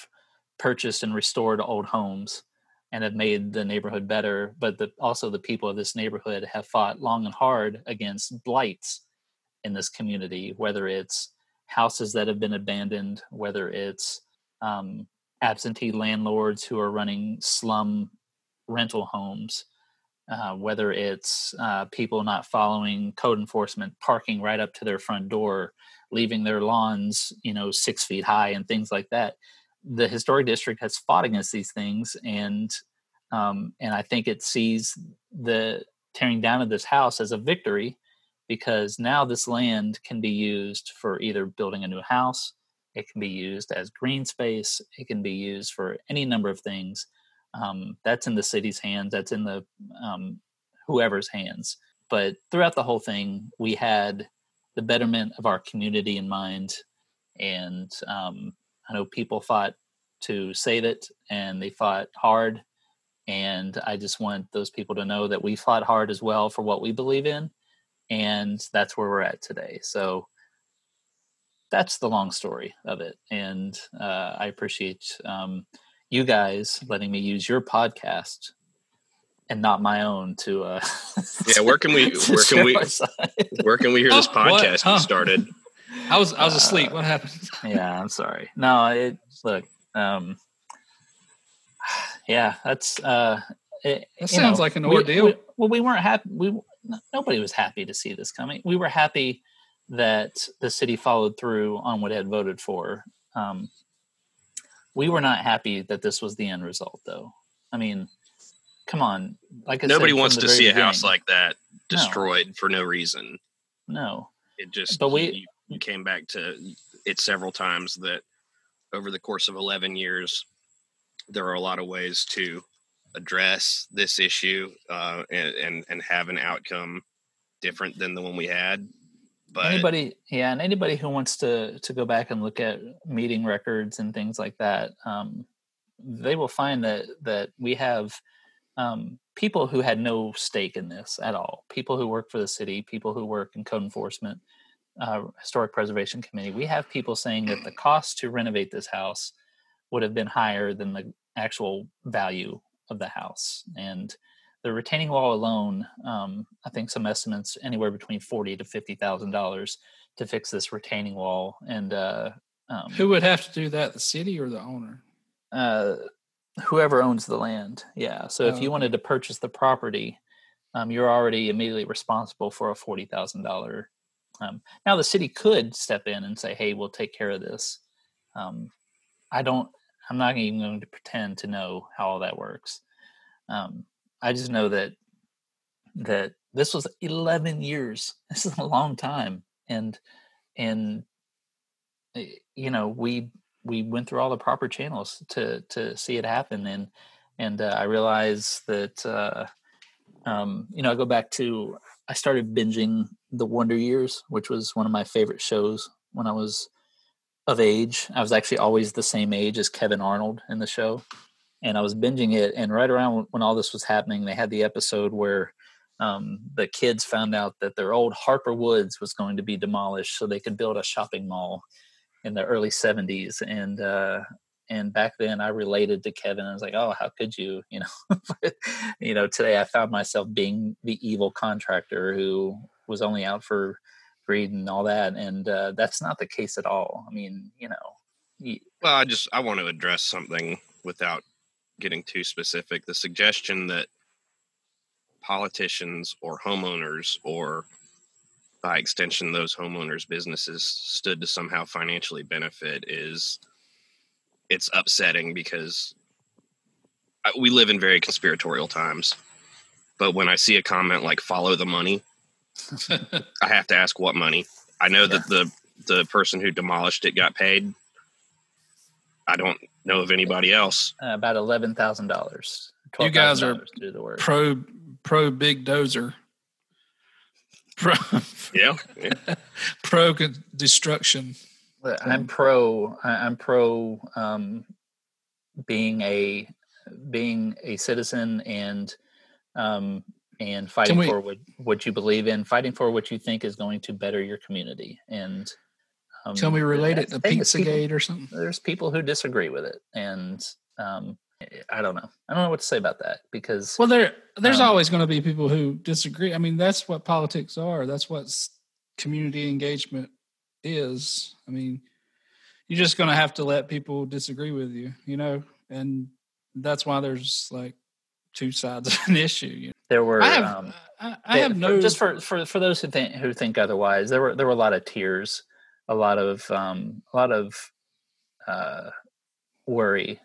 purchased and restored old homes and have made the neighborhood better. But the, also the people of this neighborhood have fought long and hard against blights in this community, whether it's houses that have been abandoned, whether it's um, absentee landlords who are running slum rental homes, uh, whether it's uh, people not following code enforcement, parking right up to their front door, leaving their lawns, you know, six feet high, and things like that the historic district has fought against these things and um, and I think it sees the tearing down of this house as a victory because now this land can be used for either building a new house, it can be used as green space, it can be used for any number of things. Um, that's in the city's hands, that's in the um, whoever's hands. But throughout the whole thing, we had the betterment of our community in mind, and um, I know people fought to save it and they fought hard. And I just want those people to know that we fought hard as well for what we believe in. And that's where we're at today. So that's the long story of it. And uh, I appreciate um, you guys letting me use your podcast and not my own to uh yeah where can we where can we where can we hear this podcast huh? started I was I was asleep. Uh, what happened? yeah, I'm sorry. No, it look. Um, yeah, that's uh, it, that sounds know, like an ordeal. We, we, well, we weren't happy. We nobody was happy to see this coming. We were happy that the city followed through on what it had voted for. Um, we were not happy that this was the end result, though. I mean, come on. Like I nobody said, wants to see a house like that destroyed no. for no reason. No, it just but we you came back to it several times that over the course of 11 years there are a lot of ways to address this issue uh, and, and, and have an outcome different than the one we had but anybody yeah and anybody who wants to to go back and look at meeting records and things like that um, they will find that that we have um, people who had no stake in this at all people who work for the city people who work in code enforcement uh, historic preservation committee, we have people saying that the cost to renovate this house would have been higher than the actual value of the house. And the retaining wall alone, um, I think some estimates anywhere between forty to fifty thousand dollars to fix this retaining wall. And uh, um, who would have to do that? The city or the owner? Uh, whoever owns the land. Yeah. So oh, if you okay. wanted to purchase the property, um, you're already immediately responsible for a forty thousand dollar um, now the city could step in and say, "Hey, we'll take care of this," um, I don't. I'm not even going to pretend to know how all that works. Um, I just know that that this was 11 years. This is a long time, and and eh, you know we we went through all the proper channels to to see it happen, and and uh, I realized that uh, um, you know I go back to I started binging The Wonder Years, which was one of my favorite shows when I was of age. I was actually always the same age as Kevin Arnold in the show, and I was binging it. And right around when all this was happening, they had the episode where um, the kids found out that their old Harper Woods was going to be demolished so they could build a shopping mall in the early 70s and uh, and back then I related to Kevin. I was like, "Oh, how could you?" You know, you know. Today I found myself being the evil contractor who was only out for greed and all that, and uh, that's not the case at all. I mean, you know. well, I just I want to address something without getting too specific. The suggestion that politicians or homeowners or by extension those homeowners businesses stood to somehow financially benefit is it's upsetting because we live in very conspiratorial times but when i see a comment like follow the money i have to ask what money i know yeah. that the the person who demolished it got paid i don't know of anybody else uh, about $11000 you guys are pro pro big dozer. Pro, yeah, yeah. pro destruction. I'm pro. I'm pro um, being a being a citizen and um, and fighting we, for what, what you believe in, fighting for what you think is going to better your community. And um, can we relate it to Pizzagate or something? There's people who disagree with it, and um, I don't know. I don't know what to say about that because well, there there's um, always going to be people who disagree. I mean, that's what politics are. That's what community engagement is. I mean, you're just going to have to let people disagree with you, you know, and that's why there's like two sides of an issue. You know? There were. I have, um, I, I have no. just for, for for those who think who think otherwise, there were there were a lot of tears, a lot of um, a lot of uh, worry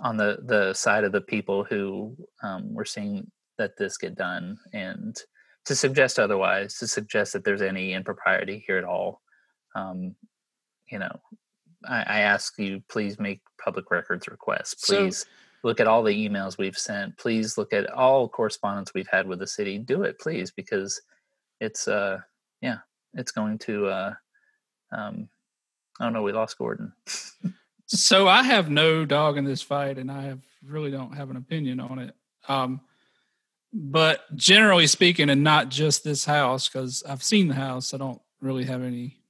on the the side of the people who um, were seeing that this get done and to suggest otherwise to suggest that there's any impropriety here at all um, you know I, I, ask you please make public records requests. Please so, look at all the emails we've sent. Please look at all correspondence we've had with the city. Do it please because it's uh yeah it's going to uh um oh no we lost gordon so I have no dog in this fight, and I have really don't have an opinion on it. Um, but generally speaking, and not just this house, because I've seen the house, I don't really have any,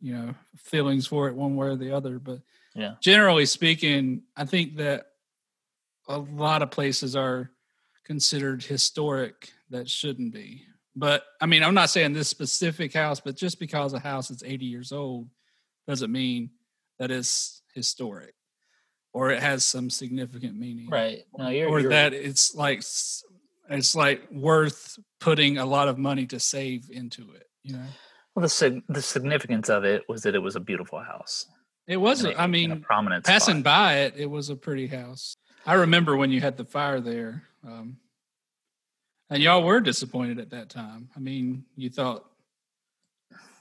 you know, feelings for it one way or the other. But yeah, generally speaking, I think that a lot of places are considered historic that shouldn't be. But I mean, I'm not saying this specific house, but just because a house is 80 years old doesn't mean that it's historic or it has some significant meaning. Right. No, you're, or you're, that it's like it's like worth putting a lot of money to save into it you know? Well the the significance of it was that it was a beautiful house. It was a, I mean prominent passing spot. by it it was a pretty house. I remember when you had the fire there um, and y'all were disappointed at that time i mean you thought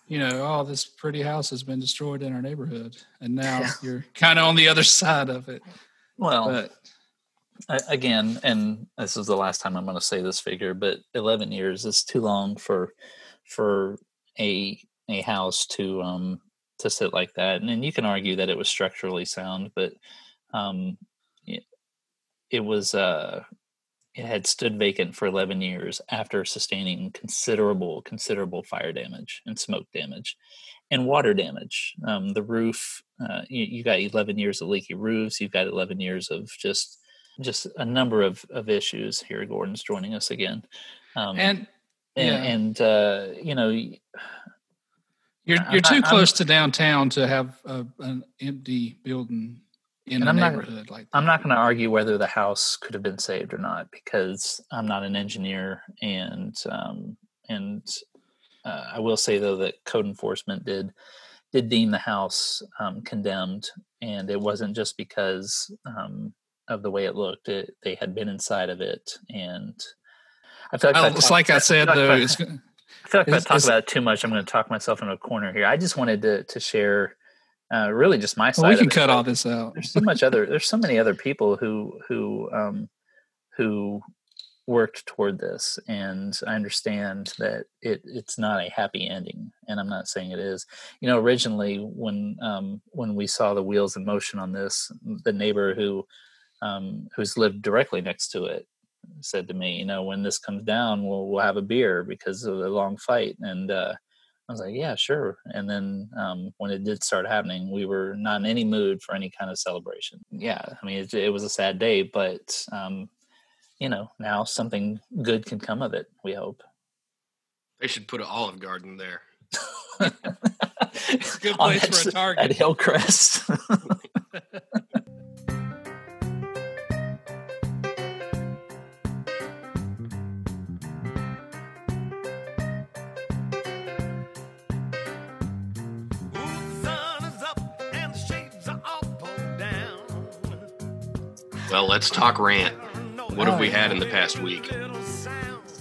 you know, oh, this pretty house has been destroyed in our neighborhood, and now yeah. you're kind of on the other side of it. Well, but, again, and this is the last time I'm going to say this figure, but 11 years is too long for for a a house to um to sit like that. And, and you can argue that it was structurally sound, but um it, it was uh had stood vacant for 11 years after sustaining considerable, considerable fire damage and smoke damage and water damage. Um, the roof, uh, you, you, got 11 years of leaky roofs. You've got 11 years of just just a number of, of issues. Here, Gordon's joining us again. Um, and and, yeah. and uh, you know, you're you're too I, close to downtown to have a, an empty building in and I'm not, like. I'm not going to argue whether the house could have been saved or not because I'm not an engineer, and um, and uh, I will say though that code enforcement did did deem the house um, condemned, and it wasn't just because um, of the way it looked. It, they had been inside of it, and I feel like Well, I it's talk- like I feel said though. if I- It's, gonna- I feel like if I talk about it too much, I'm going to talk myself into a corner here. I just wanted to to share, uh, really, just my side. well, we can cut all this out. There's so much other. There's so many other people who who um, who worked toward this, and I understand that it it's not a happy ending, and I'm not saying it is. You know, originally when um, when we saw the wheels in motion on this, the neighbor who um, who's lived directly next to it said to me, you know, when this comes down, we'll we'll have a beer because of the long fight. And uh, I was like, yeah, sure. And then um, when it did start happening, we were not in any mood for any kind of celebration. Yeah, I mean, it, it was a sad day, but um, you know, now something good can come of it. We hope. They should put an Olive Garden there. it's a Good place that for a target. at Hillcrest. Well, let's talk rant. What have we Oh, had in the past week?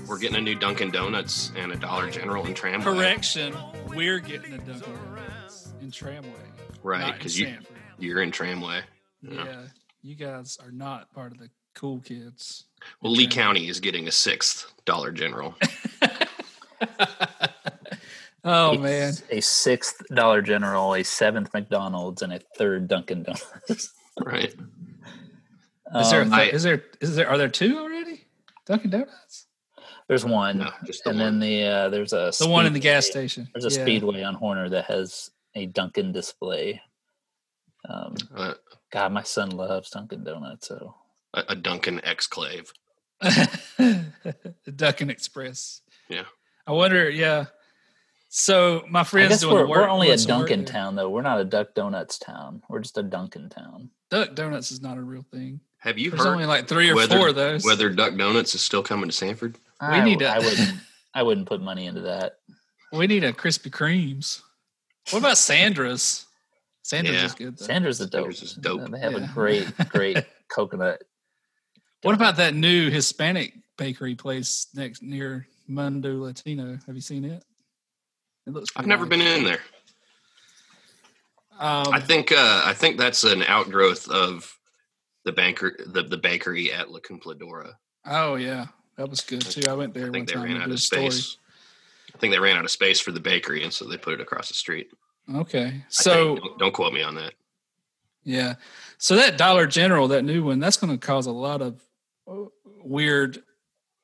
We're getting a new Dunkin' Donuts and a Dollar General in Tramway. Correction, we're getting a Dunkin' Donuts in Tramway, Right, because you you're in Tramway. Yeah. Yeah. you guys are not part of the cool kids. Well, Lee County is getting a sixth Dollar General. oh A- man, a sixth Dollar General, a seventh McDonald's, and a third Dunkin' Donuts. right. Is there, um, th- I, is there is there are there two already? Dunkin' Donuts, there's one, No, the and one. then the uh, there's a the one in the gas station. There's a Yeah. Speedway on Horner that has a Dunkin' display. Um, Uh, God, my son loves Dunkin' Donuts, so a, a Dunkin' exclave. the Dunkin' Express. Yeah. I wonder. Yeah. So my I friends guess doing we're, the work. we're only a doing work Dunkin' town, though. We're not a Duck Donuts town. We're just a Dunkin' town. Duck Donuts is not a real thing. Have you There's heard only like three or whether, four of those. whether Duck Donuts is still coming to Sanford? I, need w- to- I wouldn't. I wouldn't put money into that. we need a Krispy Kremes. What about Sandra's? Sandra's Yeah. is good. Though. Sandra's a dope. Sandra's is dope. They have Yeah. a great, great coconut. What about that new Hispanic bakery place next near Mundo Latino? Have you seen it? It looks. I've never nice. been in there. Um, I think uh, I think that's an outgrowth of the banker the, the bakery at La Compladora. oh yeah, that was good too. I went there I one think they time ran out of story. space. I think they ran out of space for the bakery, and so they put it across the street. Okay, so think. don't, don't quote me on that. Yeah. So that Dollar General, that new one, that's going to cause a lot of uh, weird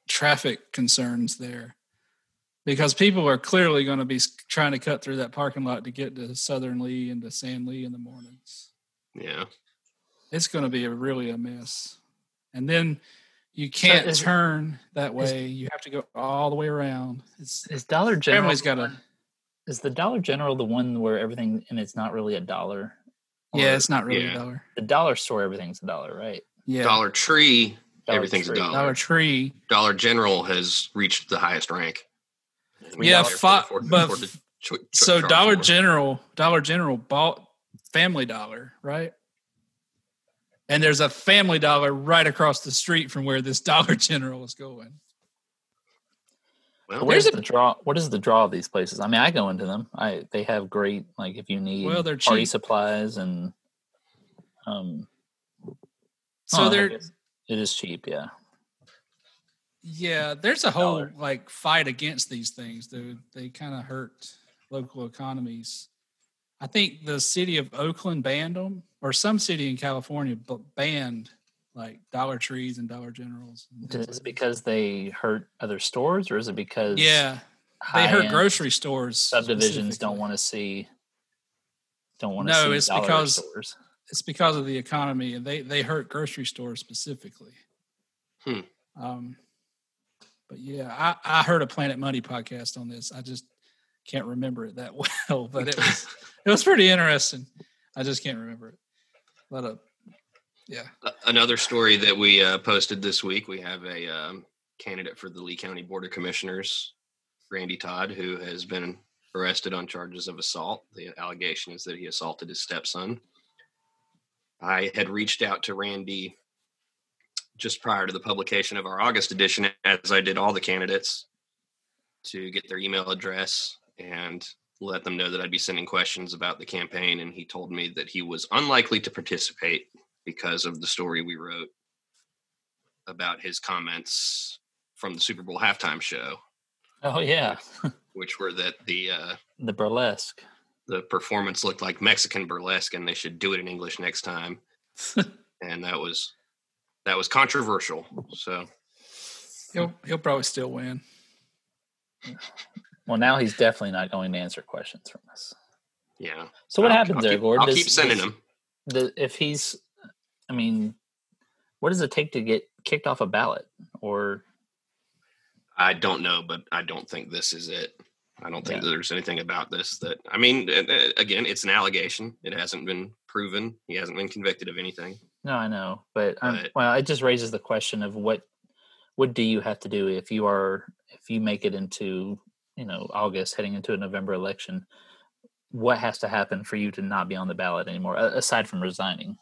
traffic concerns there because people are clearly going to be trying to cut through that parking lot to get to Southern Lee and to San Lee in the mornings. Yeah, It's going to be a really a mess. And then you can't is- turn that way. You have to go all the way around. It's Is Dollar General? family's got a Is the Dollar General the one where everything and it's not really a dollar? yeah. It's not really yeah. a dollar. the dollar store. Everything's a dollar, right? Yeah, Dollar Tree, Dollar everything's Tree. a dollar. Dollar Tree. Dollar General has reached the highest rank. We Yeah, fi- but afford to ch- ch- so Dollar more. General, Dollar General bought Family Dollar, right? And there's a Family Dollar right across the street from where this Dollar General is going. Well, Where's the draw? What is the draw of these places? I mean, I go into them. I they have great like if you need Well, they're party supplies and um. So oh, I there, it is cheap. Yeah. Yeah, there's a whole like fight against these things, dude. They kind of hurt local economies. I think the city of Oakland banned them, or some city in California b- banned like Dollar Trees and Dollar Generals. and Is it because they hurt other stores, or is it because Yeah, they hurt grocery stores. subdivisions don't want to see don't want to No, see it's dollar because- stores. it's because of the economy and they they hurt grocery stores specifically Hmm. um but yeah i i heard a planet money podcast on this i just can't remember it that well but it was it was pretty interesting i just can't remember it but uh yeah Another story that we uh, posted this week, we have a um, candidate for the Lee County Board of Commissioners, Randy Todd, who has been arrested on charges of assault. The allegation is that he assaulted his stepson. I had reached out to Randy just prior to the publication of our August edition, as I did all the candidates, to get their email address and let them know that I'd be sending questions about the campaign. And he told me that he was unlikely to participate because of the story we wrote about his comments from the Super Bowl halftime show. Oh yeah, which were that the uh, the burlesque, the performance looked like Mexican burlesque, and they should do it in English next time. and that was that was controversial. So he'll he'll probably still win. Well, now he's definitely not going to answer questions from us. Yeah. So what I'll, happens I'll there, keep, Gordon? I'll Does- keep sending does- them. the, if he's, I mean, what does it take to get kicked off a ballot? Or I don't know, but I don't think this is it. I don't think Yeah. there's anything about this that I mean. Again, it's an allegation. It hasn't been proven. He hasn't been convicted of anything. No, I know, but I'm, well, it just raises the question of what what do you have to do if you are if you make it into you know August heading into a November election? What has to happen for you to not be on the ballot anymore, aside from resigning?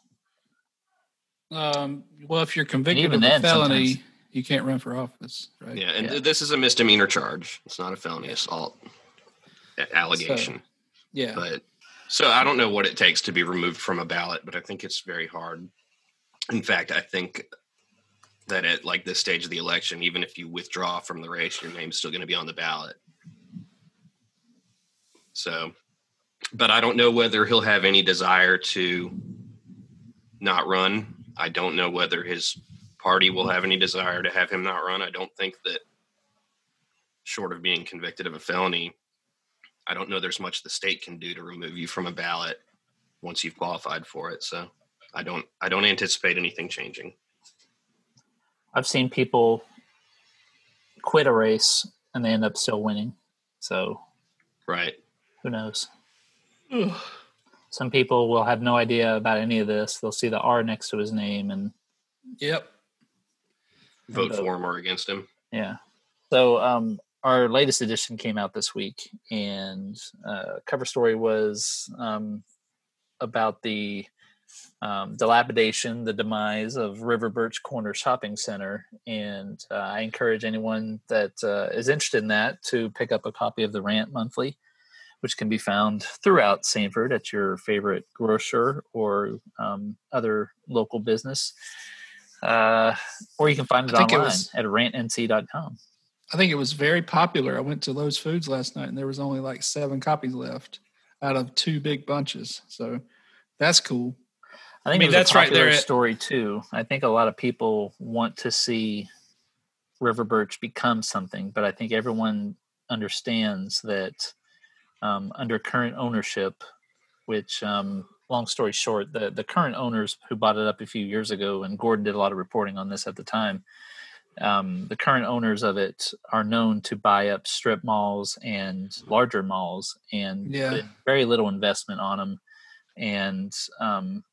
Um, well, if you're convicted even of a then, felony, sometimes- you can't run for office, right? Yeah, and Yeah. this is a misdemeanor charge. It's not a felony assault a- allegation. Yeah. but so I don't know what it takes to be removed from a ballot, but I think it's very hard. In fact, I think that at like this stage of the election, even if you withdraw from the race, your name's still going to be on the ballot. So, but I don't know whether he'll have any desire to not run. I don't know whether his party will have any desire to have him not run. I don't think that, short of being convicted of a felony, I don't know there's much the state can do to remove you from a ballot once you've qualified for it. So I don't I don't anticipate anything changing. I've seen people quit a race and they end up still winning. So Right. who knows? Ugh. Some people will have no idea about any of this. They'll see the R next to his name and Yep. Vote vote. for him or against him. Yeah. So um, our latest edition came out this week, and uh, cover story was um, about the um, dilapidation, the demise of River Birch Corner Shopping Center, and uh, I encourage anyone that uh, is interested in that to pick up a copy of the Rant Monthly, which can be found throughout Sanford at your favorite grocer or um, other local business. Uh, or you can find it think it online was- at rantnc.com. I think it was very popular. I went to Lowe's Foods last night and there was only like seven copies left out of two big bunches. So that's cool. I think mean, it was that's right there story too. I think a lot of people want to see River Birch become something, but I think everyone understands that um, under current ownership, which, um, long story short, the the current owners who bought it up a few years ago, and Gordon did a lot of reporting on this at the time. Um, the current owners of it are known to buy up strip malls and larger malls, and Yeah. very little investment on them, and um,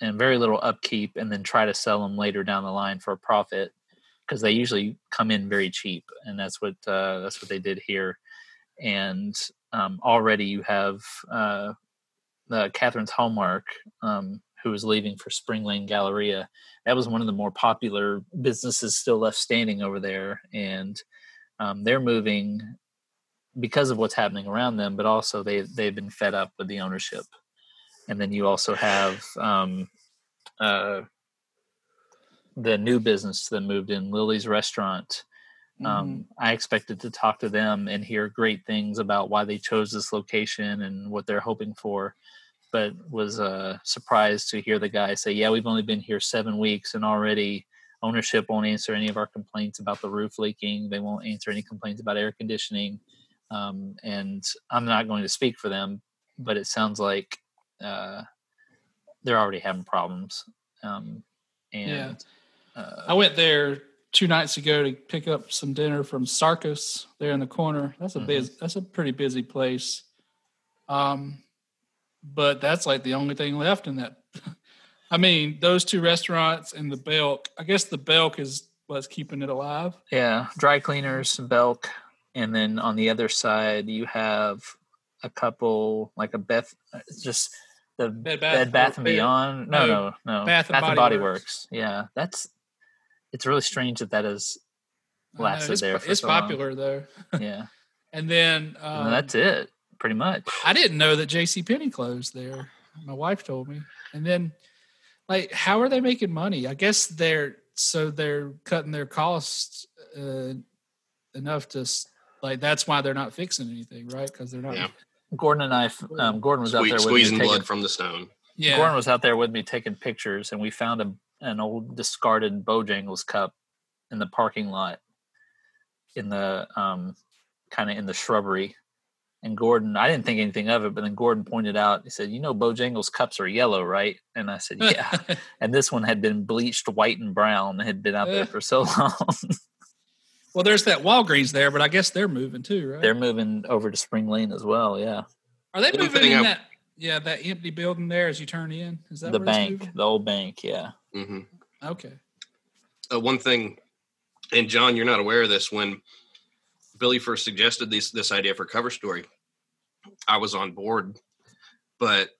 and very little upkeep and then try to sell them later down the line for a profit because they usually come in very cheap and that's what uh, that's what they did here. And um, already you have uh, the Catherine's Hallmark um, who was leaving for Spring Lane Galleria. That was one of the more popular businesses still left standing over there and um, they're moving because of what's happening around them but also they they've been fed up with the ownership and then you also have um, uh, the new business that moved in Lily's restaurant. Um, I expected to talk to them and hear great things about why they chose this location and what they're hoping for, but was uh, surprised to hear the guy say, "Yeah, we've only been here seven weeks and already." Ownership won't answer any of our complaints about the roof leaking. They won't answer any complaints about air conditioning. Um, and I'm not going to speak for them, but it sounds like uh, they're already having problems. Um, and uh, I went there two nights ago to pick up some dinner from Sarkis there in the corner. That's a Mhm. biz, that's a pretty busy place. Um, but that's like the only thing left in that. I mean, those two restaurants and the Belk. I guess the Belk is what's keeping it alive. yeah, dry cleaners, Belk, and then on the other side you have a couple like a Beth, uh, just the Bed Bed Bath- Bath, and Bed- Beyond. No, no, no, no. Bath and Body Body Works. Works. Yeah, that's. It's really strange that that is. I know, lasted it's, there for it's so long. popular though. Yeah, And then um, and that's it, pretty much. I didn't know that J.C. Penney closed there. My wife told me. And then, like, how are they making money? I guess they're so they're cutting their costs uh, enough to like that's why they're not fixing anything, right? Because they're not. Yeah. Gordon and I, um, Gordon was out Sque- there with squeezing me taking, blood from the stone. Yeah. Gordon was out there with me taking pictures, and we found a, an old discarded Bojangles cup in the parking lot, in the um, kind of in the shrubbery. And Gordon, I didn't think anything of it, but then Gordon pointed out, he said, "You know, Bojangles cups are yellow, right?" And I said, "Yeah." and this one had been bleached white and brown, had been out there for so long. Well, there's that Walgreens there, but I guess they're moving too, right? They're moving over to Spring Lane as well. Yeah, Are they moving in I- that? Yeah, that empty building there as you turn in. Is that the bank, the old bank. Yeah. hmm Okay. uh, one thing, and John, you're not aware of this. When Billy first suggested this this idea for cover story, I was on board, but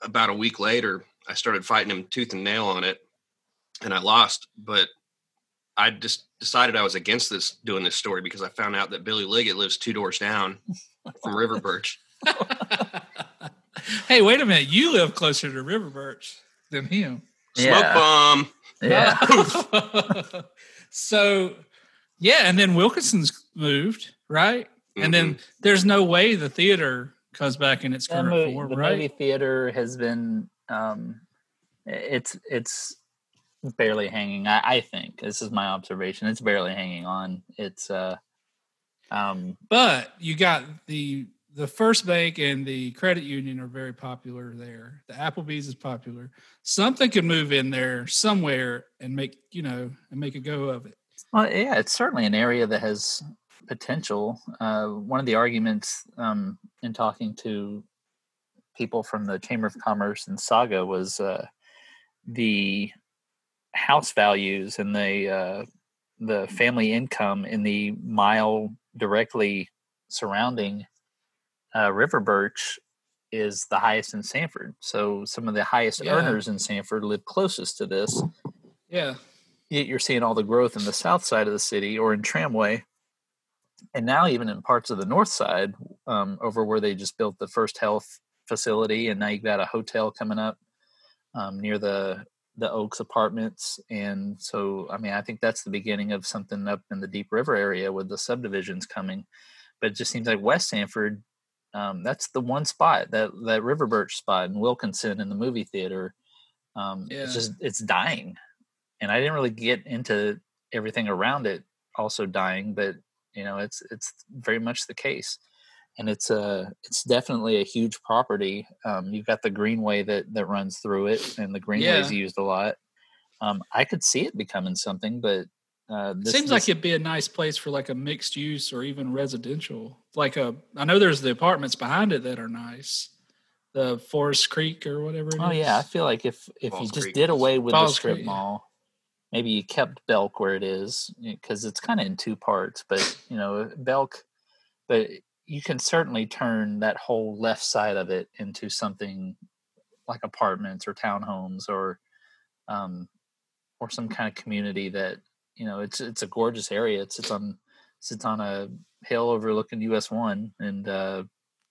about a week later, I started fighting him tooth and nail on it, and I lost. But I just decided I was against this doing this story because I found out that Billy Liggett lives two doors down from River Birch. hey, wait a minute. You live closer to River Birch than him. Smoke Yeah. bomb. Yeah. so, yeah, and then Wilkinson's moved, right? And Mm-hmm. then there's no way the theater comes back in its the, current movie, form, the right? movie theater has been um it's it's barely hanging I, I think this is my observation it's barely hanging on it's uh um But you got the the First Bank and the credit union are very popular there. The Applebee's is popular. Something could move in there somewhere and make you know and make a go of it. well yeah it's certainly an area that has potential uh one of the arguments um in talking to people from the chamber of commerce and SAGA was uh the house values and the uh the family income in the mile directly surrounding uh, River Birch is the highest in Sanford. So some of the highest Yeah. earners in Sanford live closest to this. Yeah, Yet you're seeing all the growth in the south side of the city or in Tramway. And now even in parts of the north side, um, over where they just built the FirstHealth facility, and now you've got a hotel coming up um, near the the Oaks apartments. And so, I mean, I think that's the beginning of something up in the Deep River area with the subdivisions coming. But it just seems like West Sanford, um, that's the one spot that that River Birch spot in Wilkinson in the movie theater. Um, Yeah. It's just it's dying, and I didn't really get into everything around it also dying, but you know, it's it's very much the case and it's a it's definitely a huge property. Um, you've got the greenway that that runs through it, and the greenway's Yeah. used a lot. Um, I could see it becoming something, but uh, this, seems this- like it'd be a nice place for like a mixed use or even residential. Like a, I know there's the apartments behind it that are nice. The Forest Creek or whatever. it Oh yeah, I feel like if if Falls you just Creek did away with the strip Creek, yeah. mall, maybe you kept Belk where it is because it's kind of in two parts. But you know, Belk, but you can certainly turn that whole left side of it into something like apartments or townhomes or um or some kind of community that you know it's it's a gorgeous area. It sits on sits on a hill overlooking US one and uh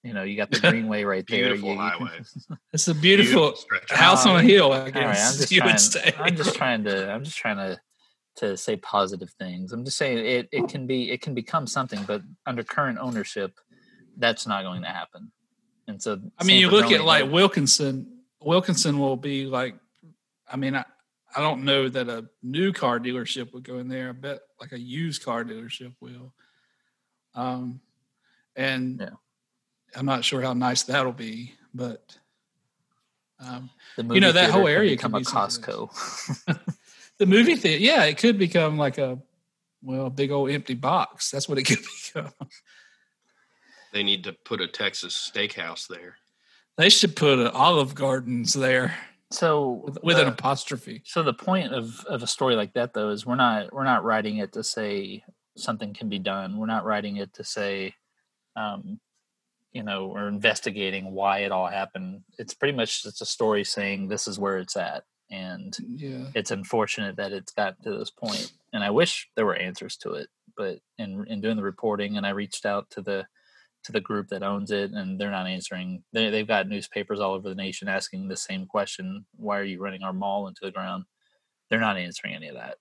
you know you got the greenway right there. Beautiful You- you highway. It's a beautiful, stretch of house on a Um, hill. I all right, guess I'm just you trying. would say. I'm just trying to. I'm just trying to to say positive things. I'm just saying it. It can be. It can become something, but under current ownership, that's not going to happen. And so, I mean, you look at like Wilkinson. Wilkinson will be like, I mean, I, I don't know that a new car dealership would go in there. I bet like a used car dealership will. Um, and Yeah. I'm not sure how nice that'll be, but um, the you know, that whole area could become a be Costco. the movie theater, yeah, it could become like a well, a big old empty box. That's what it could become. They need to put a Texas steakhouse there. They should put an Olive Gardens there so with, with an apostrophe. So the point of, of a story like that though is we're not we're not writing it to say something can be done. We're not writing it to say um, you know, we're investigating why it all happened. It's pretty much just a story saying this is where it's at, and Yeah. it's unfortunate that it's got to this point. And I wish there were answers to it, but in in doing the reporting, and I reached out to the to the group that owns it, and they're not answering. They, they've got newspapers all over the nation asking the same question: Why are you running our mall into the ground? They're not answering any of that.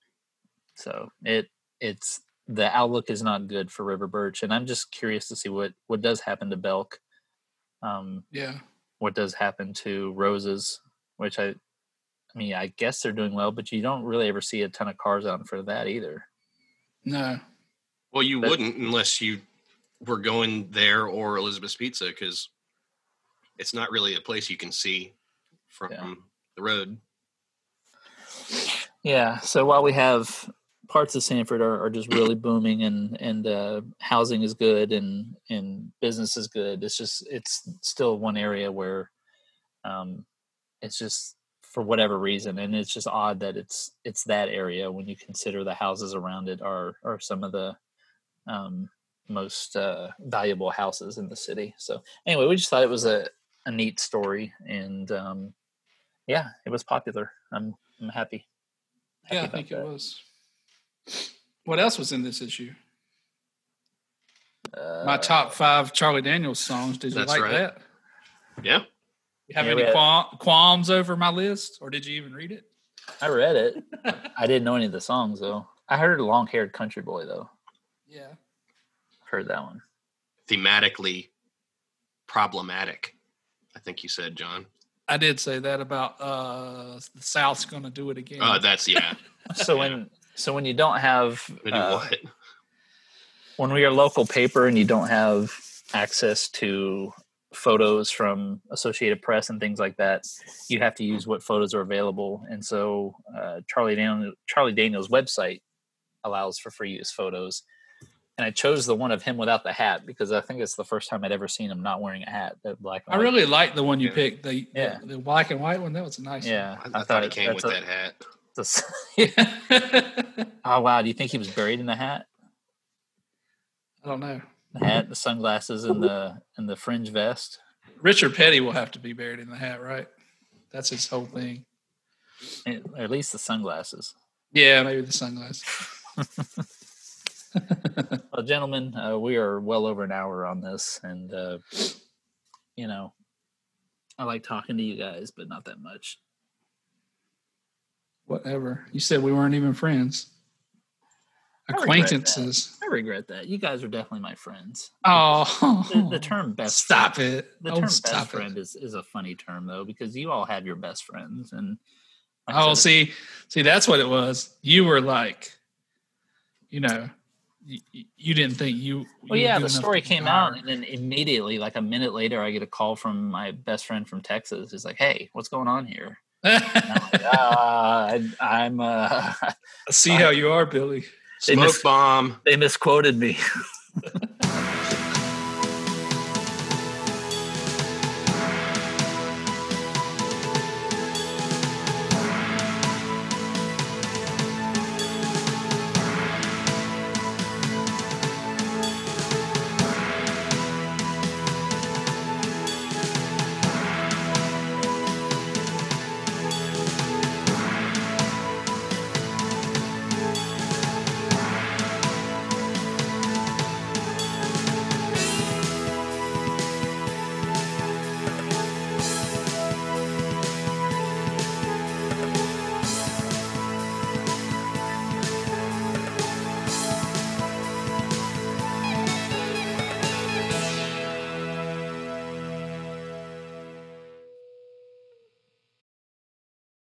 So it it's the outlook is not good for River Birch, and I'm just curious to see what what does happen to Belk. Um, Yeah. what does happen to Roses, which I, I mean, I guess they're doing well, but you don't really ever see a ton of cars out in front of that either. No. Well, you That- wouldn't unless you were going there or Elizabeth's Pizza because it's not really a place you can see from Yeah. the road. Yeah. So while we have parts of Sanford are, are just really booming and and uh, housing is good and and business is good, it's just it's still one area where, um, it's just for whatever reason, and it's just odd that it's it's that area when you consider the houses around it are are some of the um, most uh, valuable houses in the city. So anyway, we just thought it was a a neat story, and um, yeah, it was popular. I'm I'm happy. happy Yeah, I about think it was. What else was in this issue? My Uh, top five Charlie Daniels songs. Did you like right. that? Yeah. You have Yeah, any had- qual- qualms over my list, or did you even read it? I read it. I didn't know any of the songs though. I heard "Long Haired Country Boy" though. yeah. Heard that one. Thematically problematic, I think you said, John. I did say that about uh the South's going to do it again. Uh, that's, yeah. So Yeah. when so when you don't have do uh, what? when we are local paper and you don't have access to photos from Associated Press and things like that, you have to use what photos are available. And so uh, Charlie Daniel, Charlie Daniels' website allows for free use photos. And I chose the one of him without the hat because I think it's the first time I'd ever seen him not wearing a hat. That black. and I really like the one you Yeah. picked. The, Yeah. the the black and white one. That was a nice. yeah. I, I thought he it- came with a- that hat. that's- one. oh wow! Do you think he was buried in the hat? I don't know. The hat, the sunglasses, and the and the fringe vest. Richard Petty will have to be buried in the hat, right? That's his whole thing. At least the sunglasses. Yeah, maybe the sunglasses. Well, gentlemen, uh, we are well over an hour on this, and uh, you know, I like talking to you guys, but not that much. Whatever. You said we weren't even friends. I regret. Acquaintances. I regret that. You guys are definitely my friends. Oh, The, the term best Stop friend, it. The oh, term stop best it. friend is, is a funny term though, because you all have your best friends, and like Oh, said, see, see, that's what it was. You were like, you know, you, you didn't think you. Well, you yeah, the story came out, and then immediately, like a minute later, I get a call from my best friend from Texas. He's like, "Hey, what's going on here?" I'm like, "Ah, I, I'm. Uh, See how you are, Billy. They Smoke bomb. they misquoted me.